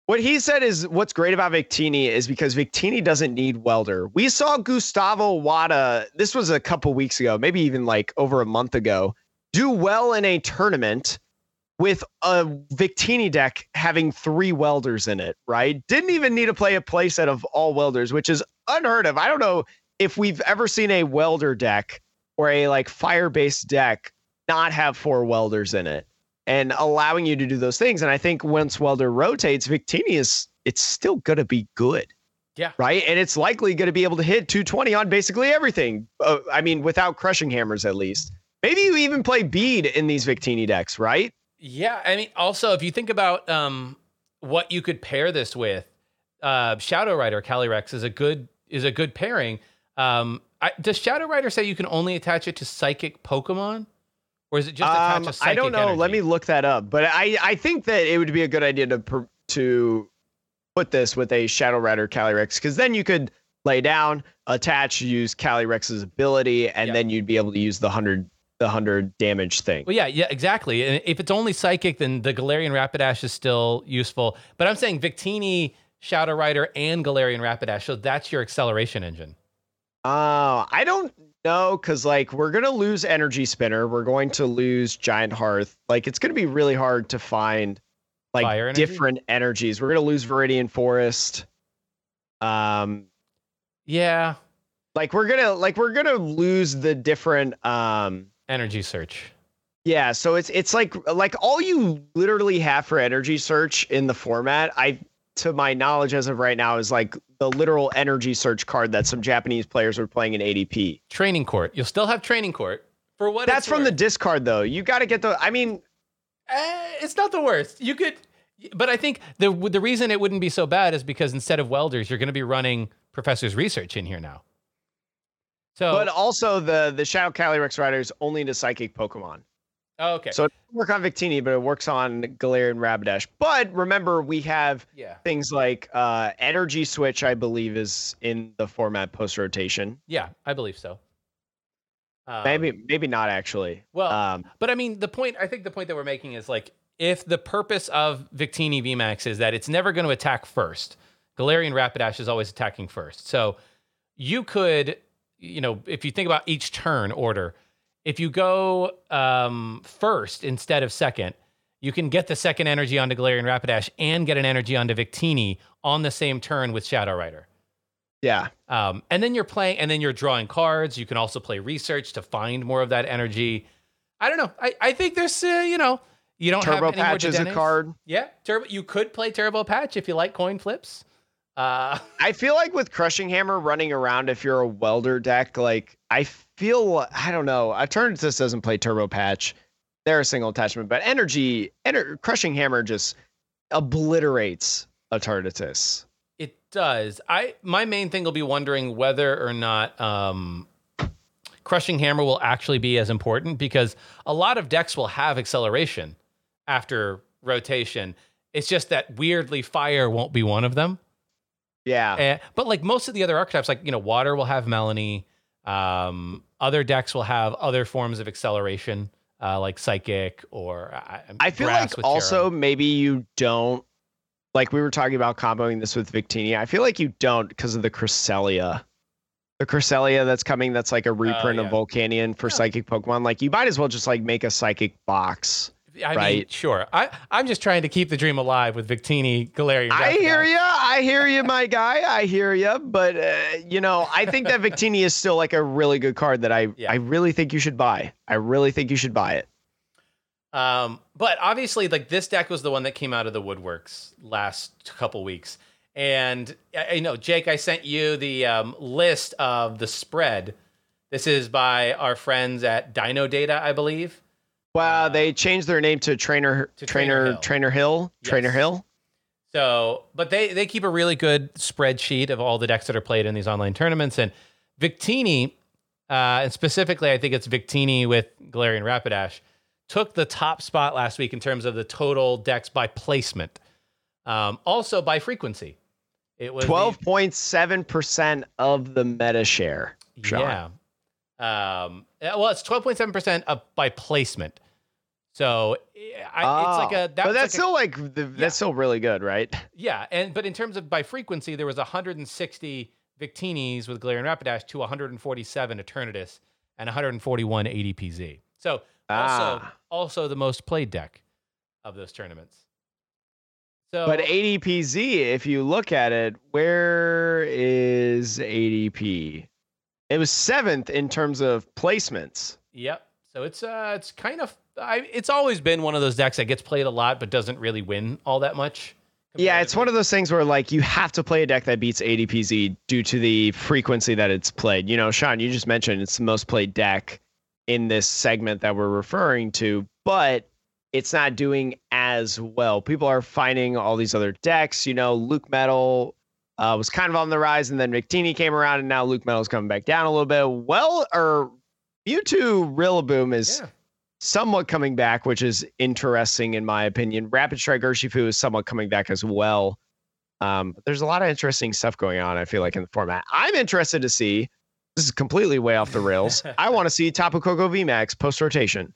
what he said is what's great about Victini is because Victini doesn't need welder. We saw Gustavo Wada, this was a couple weeks ago, maybe even like over a month ago, do well in a tournament with a Victini deck having three welders in it, right? Didn't even need to play a playset of all welders, which is unheard of. I don't know if we've ever seen a welder deck or a like fire-based deck not have four welders in it and allowing you to do those things. And I think once welder rotates, Victini is it's still gonna be good. Yeah. Right. And it's likely going to be able to hit 220 on basically everything. Uh, I mean, without crushing hammers, at least. Maybe you even play Bede in these Victini decks, right? Yeah, I mean, also if you think about um, what you could pair this with, uh, Shadow Rider Calyrex is a good is a good pairing. Um, I, does Shadow Rider say you can only attach it to psychic Pokemon, or is it just attach Um, a psychic I don't know. Let me look that up. But I, I think that it would be a good idea to to put this with a Shadow Rider Calyrex because then you could lay down, attach, use Calyrex's ability, and Yeah. then you'd be able to use the hundred the hundred damage thing. Well, yeah, yeah, exactly. And if it's only psychic, then the Galarian Rapidash is still useful. But I'm saying Victini, Shadow Rider, and Galarian Rapidash. So that's your acceleration engine. Uh, I don't know because like we're gonna lose Energy Spinner, we're going to lose Giant Hearth. Like it's gonna be really hard to find like energy? different energies. We're gonna lose Viridian Forest. Um, Yeah, like we're gonna like we're gonna lose the different um energy search. yeah so it's it's like like all you literally have for energy search in the format i to my knowledge as of right now is like the literal energy search card that some japanese players are playing in adp Training court. You'll still have training court for what? that's from the discard though you got to get the i mean Eh, it's not the worst. You could, but I think the the reason it wouldn't be so bad is because instead of welders, you're going to be running professor's research in here now. So, but also the the shadow calyrex rider is only into psychic pokemon oh, okay, so it doesn't work on victini but it works on galarian rapidash but remember we have yeah, things like uh energy switch i believe is in the format post rotation yeah, I believe so. Um, maybe maybe not actually. Well, um But I mean, the point I think the point that we're making is like if the purpose of Victini VMAX is that it's never going to attack first, Galarian Rapidash is always attacking first. So you could you know, if you think about each turn order, if you go um, first instead of second, you can get the second energy onto Galarian Rapidash and get an energy onto Victini on the same turn with Shadow Rider. Yeah. Um, and then you're playing, and then you're drawing cards. You can also play research to find more of that energy. I don't know. I, I think there's, uh, you know, you don't Turbo have Patch is a card. Yeah, Turbo. You could play Turbo Patch if you like coin flips. Uh, I feel like with Crushing Hammer running around, if you're a welder deck, like I feel, I don't know. Eternatus doesn't play Turbo Patch. They're a single attachment, but Energy, ener- Crushing Hammer just obliterates Eternatus. It does. I my main thing will be wondering whether or not um, crushing hammer will actually be as important because a lot of decks will have acceleration after rotation. It's just that weirdly fire won't be one of them. Yeah. Eh, but like most of the other archetypes, like you know, water will have Melony. Um, other decks will have other forms of acceleration, uh, like psychic or uh, I feel like also maybe you don't like we were talking about comboing this with Victini. I feel like you don't because of the Cresselia. The Cresselia that's coming that's like a reprint yeah. of Volcanion for Yeah. psychic Pokemon. Like you might as well just like make a psychic box. I mean, right. sure. I I'm just trying to keep the dream alive with Victini, Galarian. I hear you. I hear you, my guy. I hear you. But uh, you know, I think that Victini is still like a really good card that I Yeah. I really think you should buy. I really think you should buy it. Um, but obviously, like this deck was the one that came out of the woodworks last couple weeks. And I, I know, Jake, I sent you the um, list of the spread. This is by our friends at Dino Data, I believe. Wow, they changed their name to Trainer to Trainer Trainer Hill. Trainer Hill. Trainer Hill. So, but they they keep a really good spreadsheet of all the decks that are played in these online tournaments. And Victini, uh, and specifically, I think it's Victini with Galarian Rapidash, took the top spot last week in terms of the total decks by placement, um, also by frequency. It was Twelve point seven percent of the meta share. Sean. Yeah. Um, well, it's twelve point seven percent up by placement. So I, it's like Oh, a. That's but like that's a- still like the, that's Yeah. still really good, right? Yeah, and but in terms of by frequency, there was 160 Victinis with Galarian Rapidash to 147 Eternatus and 141 ADPZ. So also Ah. also the most played deck of those tournaments. So But ADPZ, if you look at it, where is ADP? It was seventh in terms of placements. Yep. So it's uh it's kind of I, it's always been one of those decks that gets played a lot but doesn't really win all that much. Yeah, it's one of those things where like you have to play a deck that beats ADPZ due to the frequency that it's played. You know, Sean, you just mentioned it's the most played deck in this segment that we're referring to, but it's not doing as well. People are finding all these other decks. You know, LucMetal uh, was kind of on the rise, and then Victini came around, and now LucMetal's coming back down a little bit. Well, or Mewtwo Rillaboom is Yeah. somewhat coming back, which is interesting in my opinion. Rapid Strike Urshifu is somewhat coming back as well. Um, there's a lot of interesting stuff going on. I feel like in the format. I'm interested to see. This is completely way off the rails. I want to see Tapu Koko VMAX post rotation.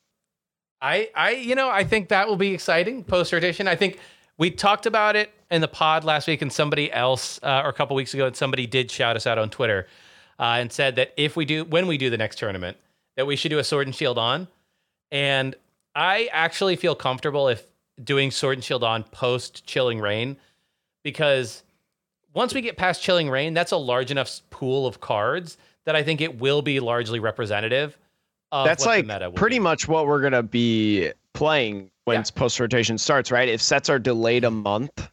I, I, you know, I think that will be exciting post rotation. I think we talked about it in the pod last week, and somebody else, uh, or a couple weeks ago, and somebody did shout us out on Twitter uh, and said that if we do, when we do the next tournament, that we should do a Sword and Shield on. And I actually feel comfortable if doing Sword and Shield on post Chilling Reign, because once we get past Chilling Reign, that's a large enough pool of cards that I think it will be largely representative. Of That's what the like pretty be. much what we're gonna be playing when Yeah. post rotation starts, right? If sets are delayed a month,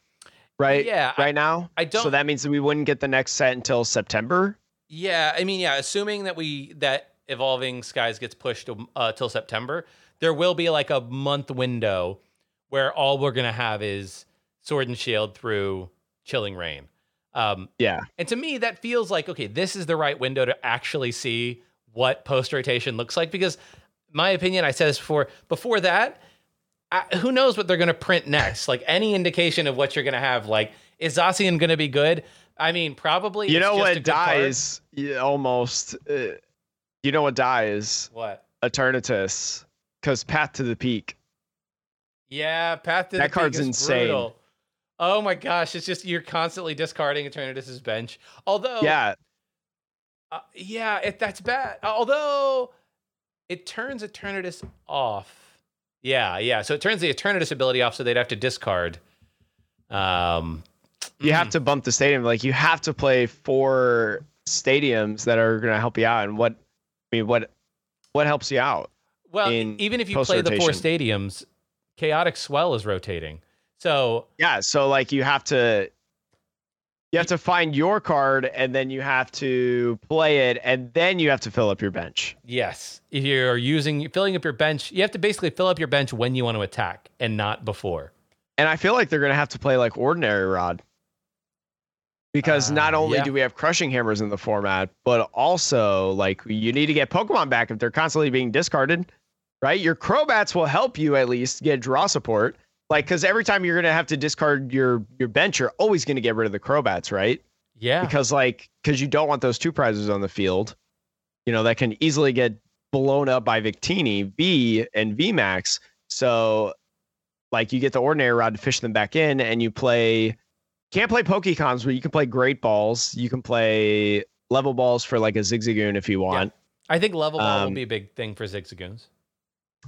right? Yeah, I- right now. I don't. So that means that we wouldn't get the next set until September. Yeah, I mean, yeah, assuming that we that evolving skies gets pushed uh, till September, there will be like a month window where all we're gonna have is sword and shield through chilling reign. Um, Yeah. and to me, that feels like okay, this is the right window to actually see what post rotation looks like. Because my opinion, I said this before. Before that, I, who knows what they're going to print next? Like any indication of what you're going to have. Like is Zacian going to be good? I mean, probably. You it's know just a what dies? Yeah, almost. Uh, you know what dies? What? Eternatus, because Path to the Peak. Yeah, Path to That the Peak card's is insane. brutal. Oh my gosh, it's just you're constantly discarding Eternatus's bench. Although, Yeah, Uh, yeah, it, that's bad. Although it turns Eternatus off. Yeah, yeah. So it turns the Eternatus ability off, so they'd have to discard. Um, You have to bump the stadium. Like you have to play four stadiums that are going to help you out. And what I mean, what what helps you out? well, even if you play the four stadiums, Chaotic Swell is rotating. So Yeah, so like you have to you have to find your card and then you have to play it and then you have to fill up your bench. yes, if you're using filling up your bench, you have to basically fill up your bench when you want to attack and not before. And I feel like they're going to have to play like ordinary rod. Because Uh, not only yeah. do we have crushing hammers in the format, but also like you need to get Pokemon back if they're constantly being discarded, right? Your Crobats will help you at least get draw support. Like cuz every time you're going to have to discard your your bench, you're always going to get rid of the Crobats, right? Yeah, because like because you don't want those two prizes on the field you know that can easily get blown up by victini v and vmax. So like you get the ordinary rod to fish them back in and you play can't play pokecons but you can play great balls. You can play level balls for like a zigzagoon if you want. I think level ball will um, be a big thing for Zigzagoons.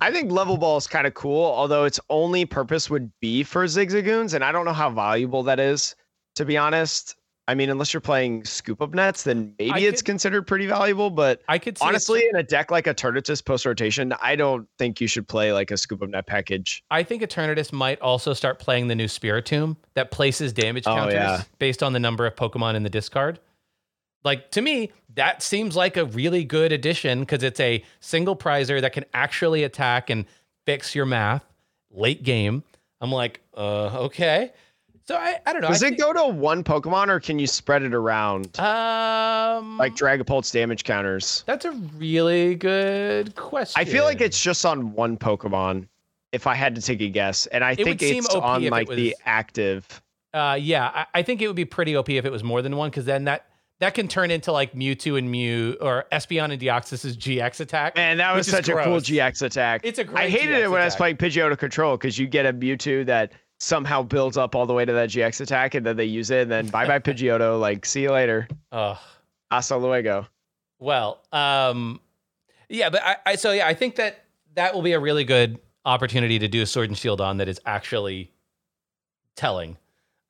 I think level ball is kind of cool, although its only purpose would be for zigzagoons, and I don't know how valuable that is, to be honest. I mean, unless you're playing scoop up nets, then maybe I it's could- considered pretty valuable. But I could honestly, in a deck like Eternatus post rotation, I don't think you should play like a scoop up net package. I think Eternatus might also start playing the new Spiritomb that places damage Oh, counters yeah. based on the number of Pokemon in the discard. Like to me, that seems like a really good addition because it's a single prizer that can actually attack and fix your math late game. I'm like, uh, okay. So I, I don't know. Does I it go to one Pokemon or can you spread it around um like Dragapult's damage counters? that's a really good question. I feel like it's just on one Pokemon. If I had to take a guess, and I would think it's on if it like the active. Uh, yeah, I, I think it would be pretty OP if it was more than one, because then that that can turn into like Mewtwo and Mew or Espeon and Deoxys's GX attack. Man, that was such a cool. GX attack. It's a great. I hated GX it when I was attack. playing Pidgeotto Control because you get a Mewtwo that somehow builds up all the way to that GX attack and then they use it and then bye bye Pidgeotto. Like, see you later. Ugh. Hasta luego. Well, um, yeah, but I, I so yeah, I think that that will be a really good opportunity to do a Sword and Shield on that is actually telling.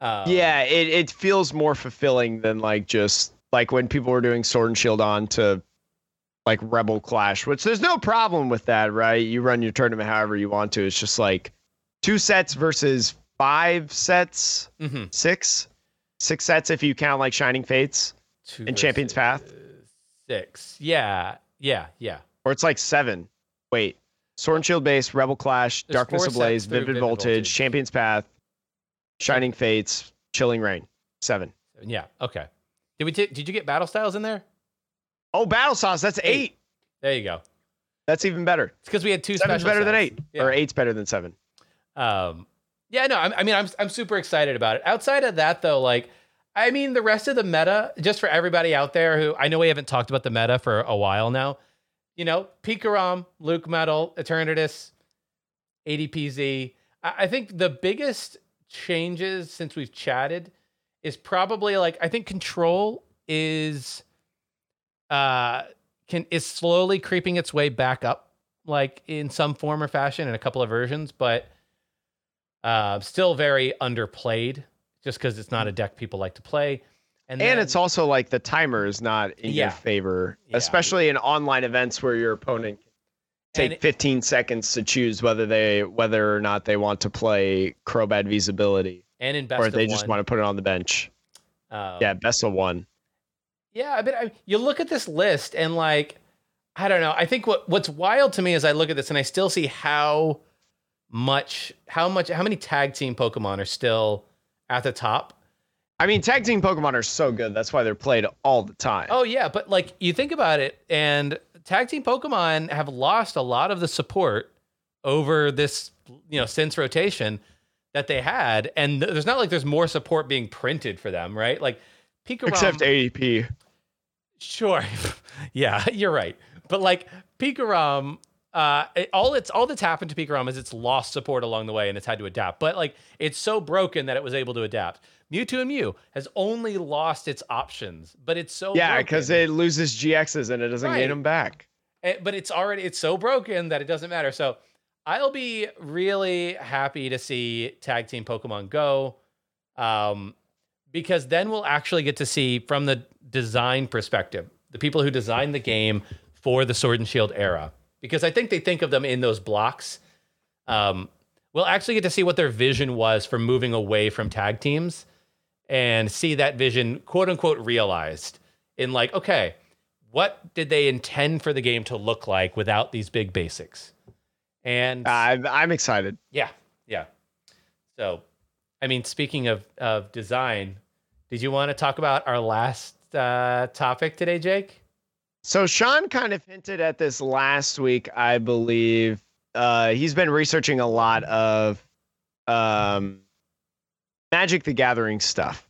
Um, yeah, it, it feels more fulfilling than like just like when people were doing Sword and Shield on to like Rebel Clash, which there's no problem with that, right? You run your tournament however you want to. It's just like two sets versus five sets, mhm. six, six sets if you count like Shining Fates. Two In Champion's Path? Six. Yeah. Yeah. Yeah. or it's like seven. Wait, Sword and Shield base, Rebel Clash, There's Darkness Ablaze, Vivid, Vivid Voltage, Voltage. Champion's Path, Shining Fates, Chilling Reign. Seven. Yeah. Okay. Did we? T- did you get Battle Styles in there? Oh, Battle Sauce, that's eight. Eight. There you go. That's even better. It's because we had two. Seven's better than eight, Yeah. or eight's better than seven. Um, yeah, no, I, I mean, I'm I'm super excited about it. Outside of that, though, like, I mean, the rest of the meta, just for everybody out there who I know we haven't talked about the meta for a while now. You know, Pikarom, LucMetal, Eternatus, ADPZ. I, I think the biggest changes since we've chatted is probably like I think Control is uh can is slowly creeping its way back up like in some form or fashion in a couple of versions, but uh, still very underplayed just because it's not a deck people like to play. And, And it's also like the timer is not in Yeah. your favor, Yeah. especially in online events where your opponent take it- 15 seconds to choose whether they whether or not they want to play Crobat Visibility and in best or of they just one, want to put it on the bench. um, yeah, best of one. Yeah, I mean, I, you look at this list and like, I don't know. I think what what's wild to me is I look at this and I still see how much, how much, how many tag team Pokemon are still at the top. I mean, tag team Pokemon are so good. That's why they're played all the time. Oh yeah, but like you think about it, and tag team Pokemon have lost a lot of the support over this, you know, since rotation that they had, and th- there's not like there's more support being printed for them, right? Like Pikarom, Except ADP. Sure. yeah, you're right. But like Pikarom, Uh, it, all it's all that's happened to Pikarom is it's lost support along the way and it's had to adapt. But like it's so broken that it was able to adapt. Mewtwo and Mew has only lost its options, but it's so yeah because it loses GXs and it doesn't Right. gain them back. Eh, but it's already it's so broken that it doesn't matter. So I'll be really happy to see Tag Team Pokemon Go, um, because then we'll actually get to see from the design perspective the people who designed the game for the Sword and Shield era. Because I think they think of them in those blocks. Um, we'll actually get to see what their vision was for moving away from tag teams and see that vision quote unquote realized in like okay what did they intend for the game to look like without these big basics and I'm, I'm excited. yeah yeah so i mean speaking of of design did you want to talk about our last uh topic today jake So Sean kind of hinted at this last week, I believe. Uh, he's been researching a lot of um, Magic the Gathering stuff.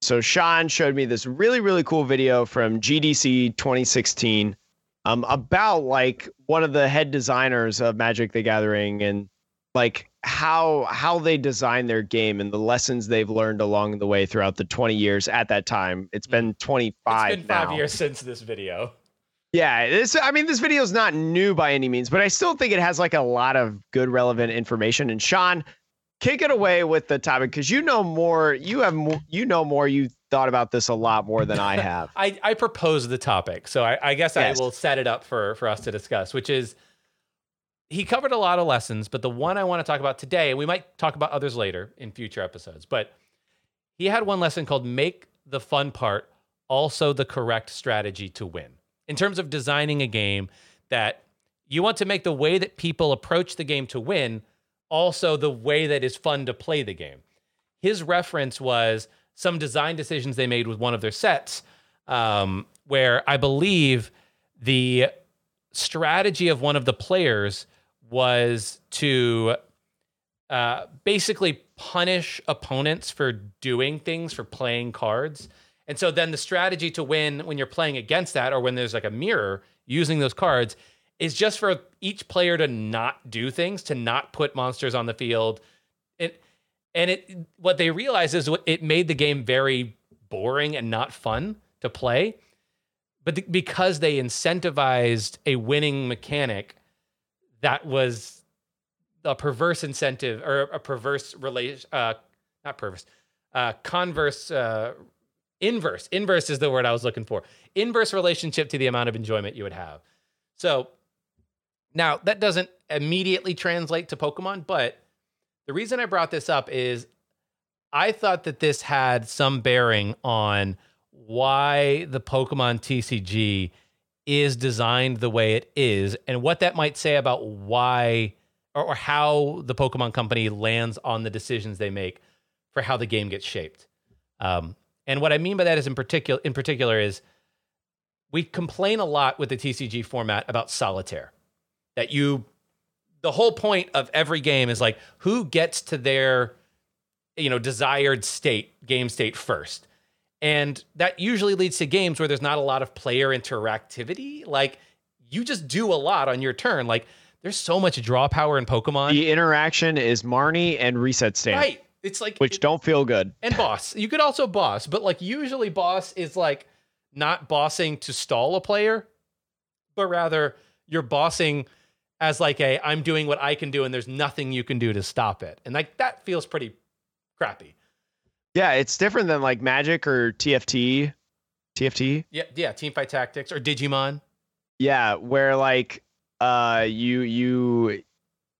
So Sean showed me this really, really cool video from GDC 2016 um, about like one of the head designers of Magic the Gathering and like how how they design their game and the lessons they've learned along the way throughout the 20 years at that time. It's been 25 it's been five now. years since this video Yeah, this I mean this video is not new by any means, but I still think it has like a lot of good relevant information. And Sean, kick it away with the topic because you know more. You have more, you know more. You thought about this a lot more than I have. I, I proposed the topic, so I, I guess Yes. I will set it up for for us to discuss, which is he covered a lot of lessons, but the one I want to talk about today, and we might talk about others later in future episodes, but he had one lesson called make the fun part also the correct strategy to win. In terms of designing a game that you want to make the way that people approach the game to win also the way that is fun to play the game. His reference was some design decisions they made with one of their sets, um, where I believe the strategy of one of the players was to uh, basically punish opponents for doing things, for playing cards. And so then the strategy to win when you're playing against that, or when there's like a mirror using those cards, is just for each player to not do things, to not put monsters on the field. And it what they realized is it made the game very boring and not fun to play. But because they incentivized a winning mechanic, that was a perverse incentive or a perverse relation, uh, not perverse, uh, converse, uh, inverse. Inverse is the word I was looking for. Inverse relationship to the amount of enjoyment you would have. So now that doesn't immediately translate to Pokemon, but the reason I brought this up is I thought that this had some bearing on why the Pokemon TCG is designed the way it is and what that might say about why or, or how the Pokemon company lands on the decisions they make for how the game gets shaped. Um, and what I mean by that is in particular in particular is we complain a lot with the TCG format about solitaire. That you the whole point of every game is like who gets to their you know desired state game state first. And that usually leads to games where there's not a lot of player interactivity. Like you just do a lot on your turn. Like there's so much draw power in pokemon. The interaction is Marnie and Reset Stamp, right. It's like which don't feel good. and boss. You could also boss but like usually boss is like not bossing to stall a player but rather you're bossing as like a i'm doing what i can do and there's nothing you can do to stop it and like that feels pretty crappy Yeah, it's different than like Magic or TFT. TFT. yeah yeah team fight tactics or digimon Yeah, where like uh you you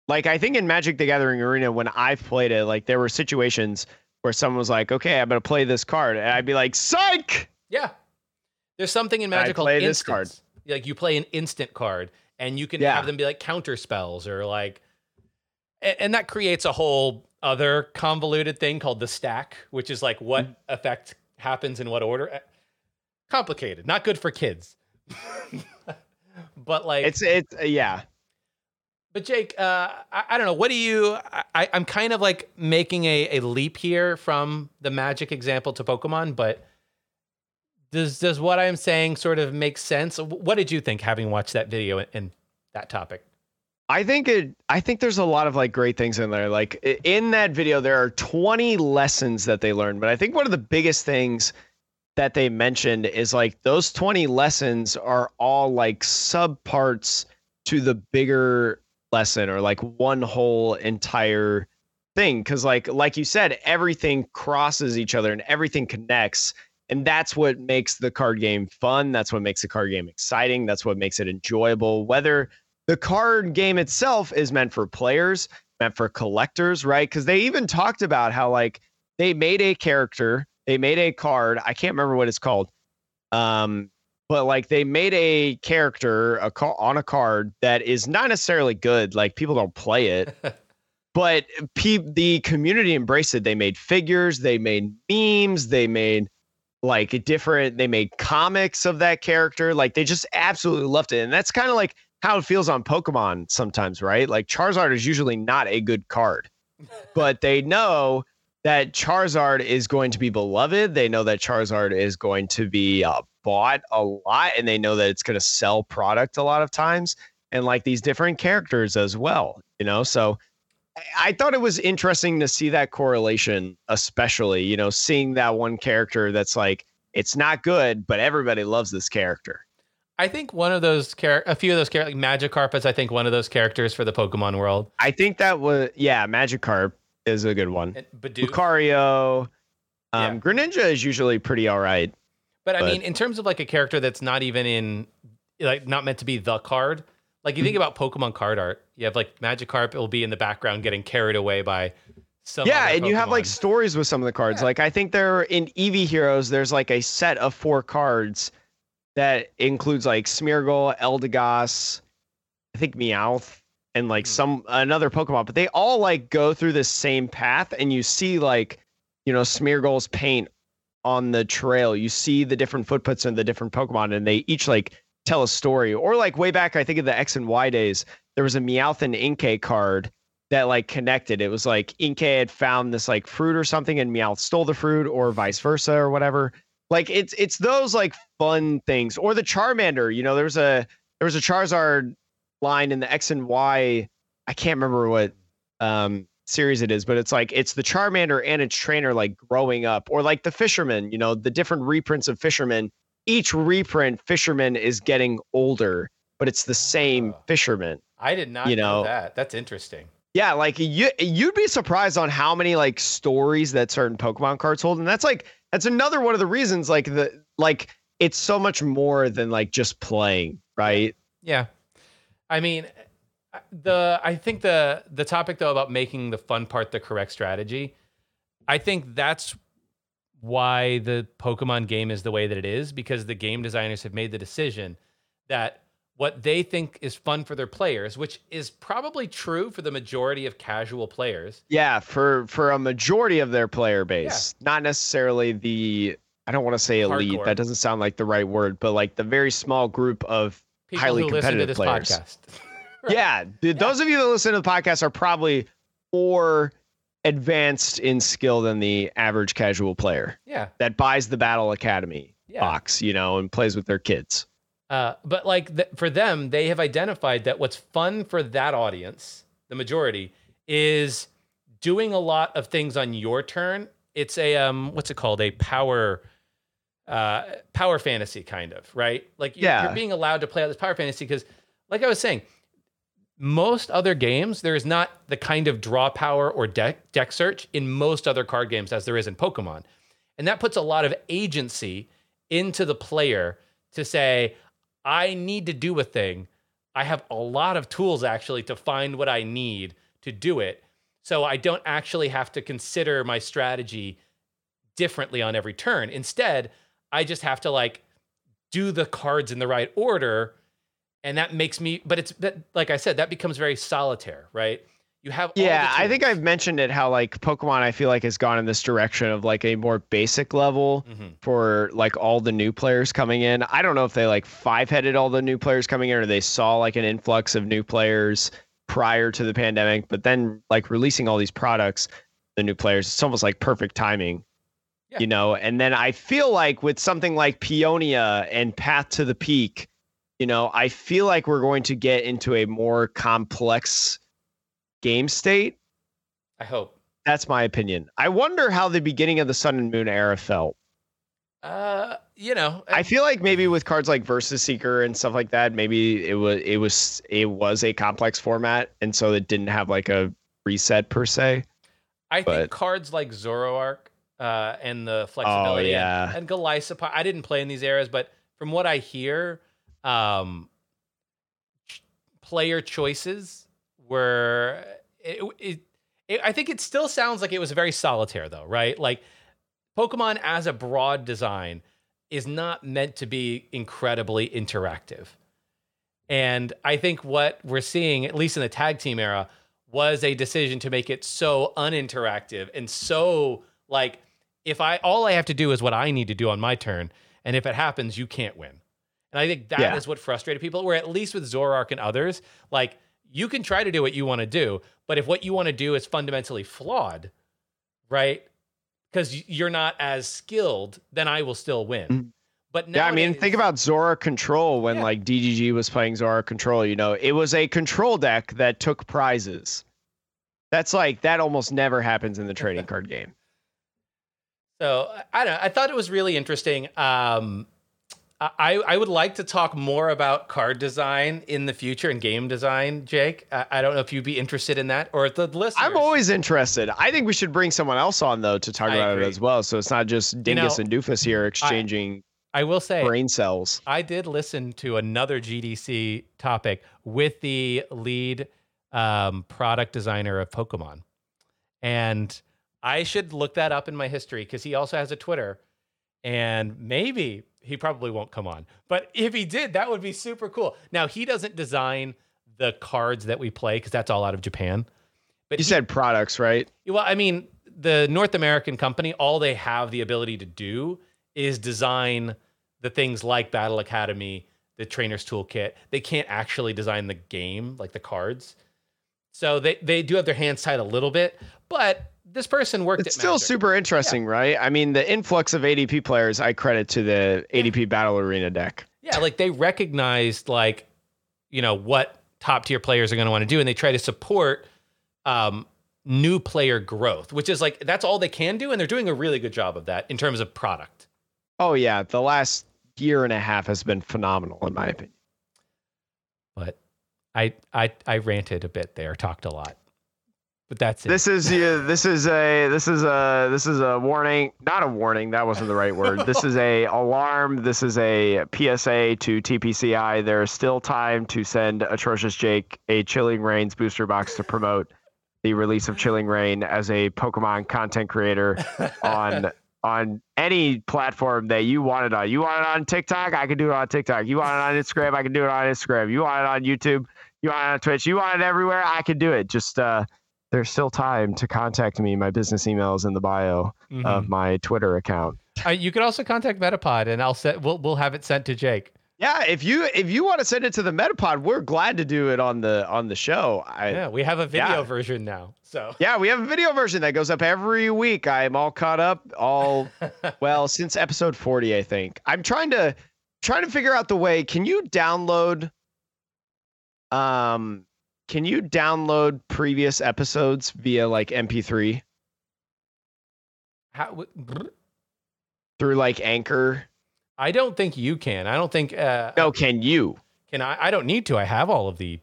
like I think in Magic the Gathering Arena when I've played it, like there were situations where someone was like, "Okay, I'm gonna play this card," and I'd be like, "Psych!" yeah there's something in I magic called play this card. like you play an instant card and you can Yeah. have them be like counter spells or like and, and that creates a whole other convoluted thing called the stack which is like what Mm-hmm. effect happens in what order Eh, complicated not good for kids but like It's it's uh, yeah. but Jake, uh, I, I don't know. What do you? I, I'm kind of like making a, a leap here from the Magic example to Pokemon, but does does what I'm saying sort of make sense? What did you think having watched that video and, that topic? I think it I think there's a lot of like great things in there. Like in that video there are 20 lessons that they learned, but I think one of the biggest things that they mentioned is like those 20 lessons are all like subparts to the bigger lesson or like one whole entire thing cuz like like you said everything crosses each other and everything connects and that's what makes the card game fun, that's what makes the card game exciting, that's what makes it enjoyable whether the card game itself is meant for players, meant for collectors, right? Because they even talked about how like they made a character, they made a card. I can't remember what it's called. Um, but like they made a character a ca- on a card that is not necessarily good. Like people don't play it. but pe- the community embraced it. They made figures, they made memes, they made like different they made comics of that character like they just absolutely loved it and that's kind of like how it feels on Pokemon sometimes, right? Like Charizard is usually not a good card, but they know that Charizard is going to be beloved. They know that Charizard is going to be uh, bought a lot, and they know that it's going to sell product a lot of times, and like these different characters as well, you know? So I thought it was interesting to see that correlation, especially, you know, seeing that one character that's like, it's not good, but everybody loves this character. I think one of those char- a few of those characters, like Magikarp is, I think, one of those characters for the Pokemon world. I think that was, yeah, Magikarp is a good one. Lucario, um, yeah. Greninja is usually pretty all right. But, but I mean, in terms of like a character that's not even in, like, not meant to be the card, like you think about Pokemon card art, you have like Magikarp, it will be in the background getting carried away by some. Yeah, and Pokemon. you have like stories with some of the cards. Yeah. Like I think there in Eevee Heroes, there's like a set of four cards that includes like Smeargle, Eldegoss, I think Meowth, and like hmm. some another Pokemon, but they all like go through the same path, and you see like you know Smeargle's paint on the trail. You see the different footprints of the different Pokemon, and they each like tell a story. Or like way back, I think of the X and Y days, there was a Meowth and Inkay card that like connected. It was like Inkay had found this like fruit or something, and Meowth stole the fruit, or vice versa, or whatever. Like it's it's those like fun things. Or the Charmander, you know, there was a there was a Charizard line in the X and Y. I can't remember what um series it is, but it's like it's the Charmander and its trainer like growing up, or like the Fisherman, you know, the different reprints of Fisherman. Each reprint, Fisherman is getting older, but it's the same oh, Fisherman. I did not you know, know that. That's interesting. Yeah, like you you'd be surprised on how many like stories that certain Pokemon cards hold, and that's like that's another one of the reasons like the like it's so much more than like just playing, right? Yeah. I mean, the I think the the topic though about making the fun part the correct strategy, I think that's why the Pokemon game is the way that it is because the game designers have made the decision that what they think is fun for their players, which is probably true for the majority of casual players. Yeah, for for a majority of their player base, yeah. not necessarily the I don't want to say elite. Hardcore. That doesn't sound like the right word, but like the very small group of People highly competitive players. right. Yeah, those of you that listen to the podcast are probably more advanced in skill than the average casual player. Yeah, that buys the Battle Academy yeah. box, you know, and plays with their kids. Uh, but like th- for them, they have identified that what's fun for that audience, the majority, is doing a lot of things on your turn. It's a um, what's it called? A power, uh, power fantasy kind of right. Like you're, yeah. you're being allowed to play out this power fantasy because, like I was saying, most other games there is not the kind of draw power or deck deck search in most other card games as there is in Pokemon, and that puts a lot of agency into the player to say I need to do a thing, I have a lot of tools actually to find what I need to do it. So I don't actually have to consider my strategy differently on every turn. Instead, I just have to like do the cards in the right order. And that makes me, but it's like I said, that becomes very solitaire, right? You have yeah. I think I've mentioned it how like Pokemon I feel like has gone in this direction of like a more basic level mm-hmm. for like all the new players coming in. I don't know if they like five headed all the new players coming in or they saw like an influx of new players prior to the pandemic, but then like releasing all these products, the new players, it's almost like perfect timing. Yeah. You know, and then I feel like with something like Peonia and Path to the Peak, you know, I feel like we're going to get into a more complex game state. I hope. That's my opinion. I wonder how the beginning of the Sun and Moon era felt. Uh, you know, I feel like maybe with cards like Versus Seeker and stuff like that, maybe it was it was it was a complex format, and so it didn't have like a reset per se. I but- think cards like Zoroark uh, and the flexibility Oh, yeah. and, and I didn't play in these eras, but from what I hear, um, player choices were it, it, it. I think it still sounds like it was very solitaire, though, right? Like Pokemon as a broad design is not meant to be incredibly interactive. And I think what we're seeing, at least in the tag team era, was a decision to make it so uninteractive and so like if I all I have to do is what I need to do on my turn, and if it happens, you can't win. And I think that is Yeah. what frustrated people. Where at least with Zoroark and others, like you can try to do what you want to do, but if what you want to do is fundamentally flawed, right? Because you're not as skilled, then I will still win. Mhm. But Yeah, I mean, think about Zora Control when Yeah. like DGG was playing Zora Control. You know, it was a control deck that took prizes. That's like that almost never happens in the trading card game. So I don't know. I thought it was really interesting. Um, I I would like to talk more about card design in the future and game design, Jake. I, I don't know if you'd be interested in that or if the listeners. I'm always interested. I think we should bring someone else on though to talk I about agree. it as well. So it's not just Dingus know, and Doofus here exchanging I will say brain cells. I did listen to another GDC topic with the lead um, product designer of Pokemon, and I should look that up in my history because he also has a Twitter, and maybe he probably won't come on, but if he did, that would be super cool. Now he doesn't design the cards that we play because that's all out of Japan. But You he- said products, right? well, I mean, the North American company, all they have the ability to do is design the things like Battle Academy, the Trainer's Toolkit. They can't actually design the game, like the cards. So they, they do have their hands tied a little bit, but this person worked It's at still Magic. super interesting, right? I mean, the influx of ADP players, I credit to the ADP Battle Arena deck. Yeah, like they recognized like, you know, what top tier players are going to want to do, and they try to support um, new player growth, which is like that's all they can do, and they're doing a really good job of that in terms of product. Oh yeah, the last year and a half has been phenomenal in my opinion. But I I I ranted a bit there, talked a lot, but that's it. This is yeah, this is a this is a this is a warning, not a warning. That wasn't the right word. This is a alarm. This is a PSA to TPCI. There is still time to send Atrocious Jake a Chilling Reigns booster box to promote the release of Chilling Reign as a Pokemon content creator on on any platform that you want it on. You want it on TikTok? I can do it on TikTok. You want it on Instagram? I can do it on Instagram. You want it on YouTube? You want it on Twitch? You want it everywhere? I can do it. Just uh there's still time to contact me. My business email is in the bio Mhm. of my Twitter account. Uh, you can also contact Metapod, and I'll set. We'll we'll have it sent to Jake. Yeah, if you if you want to send it to the Metapod, we're glad to do it on the on the show. I, yeah, we have a video yeah. version now. So Yeah, we have a video version that goes up every week. I'm all caught up, all well since episode 40, I think. I'm trying to trying to figure out the way. Can you download um can you download previous episodes via like MP3 How, through like Anchor? I don't think you can. I don't think. Uh, No, can you? Can I? I don't need to. I have all of the.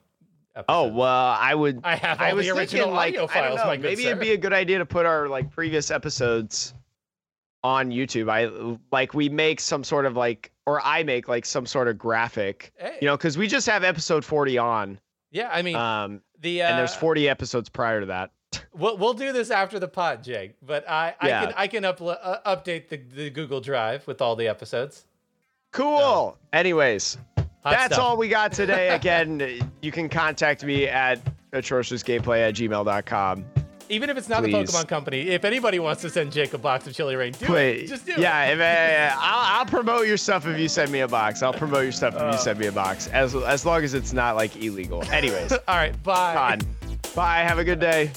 Oh, well, I would I have all I was the original thinking like audio don't files. know, maybe sir. it'd be a good idea to put our like previous episodes on YouTube. I like we make some sort of like or I make like some sort of graphic, Hey, you know, cuz we just have episode 40 on. Yeah, I mean, Um the uh, and there's 40 episodes prior to that. We'll we'll do this after the pod, Jake. But I I Yeah. can I can uplo- uh, update the, the Google Drive with all the episodes. Cool. Anyways, that's stuff. all we got today. Again, you can contact me at atrociousgameplay at gmail.com. Even if it's not Please. the Pokemon Company, if anybody wants to send Jake a box of Chili Rain, do Wait, it. Just do yeah, if, uh, I'll, I'll promote your stuff if you send me a box. I'll promote your stuff if Uh. you send me a box, as as long as it's not like illegal. Anyways, all right, bye. on. Bye. Have a good day.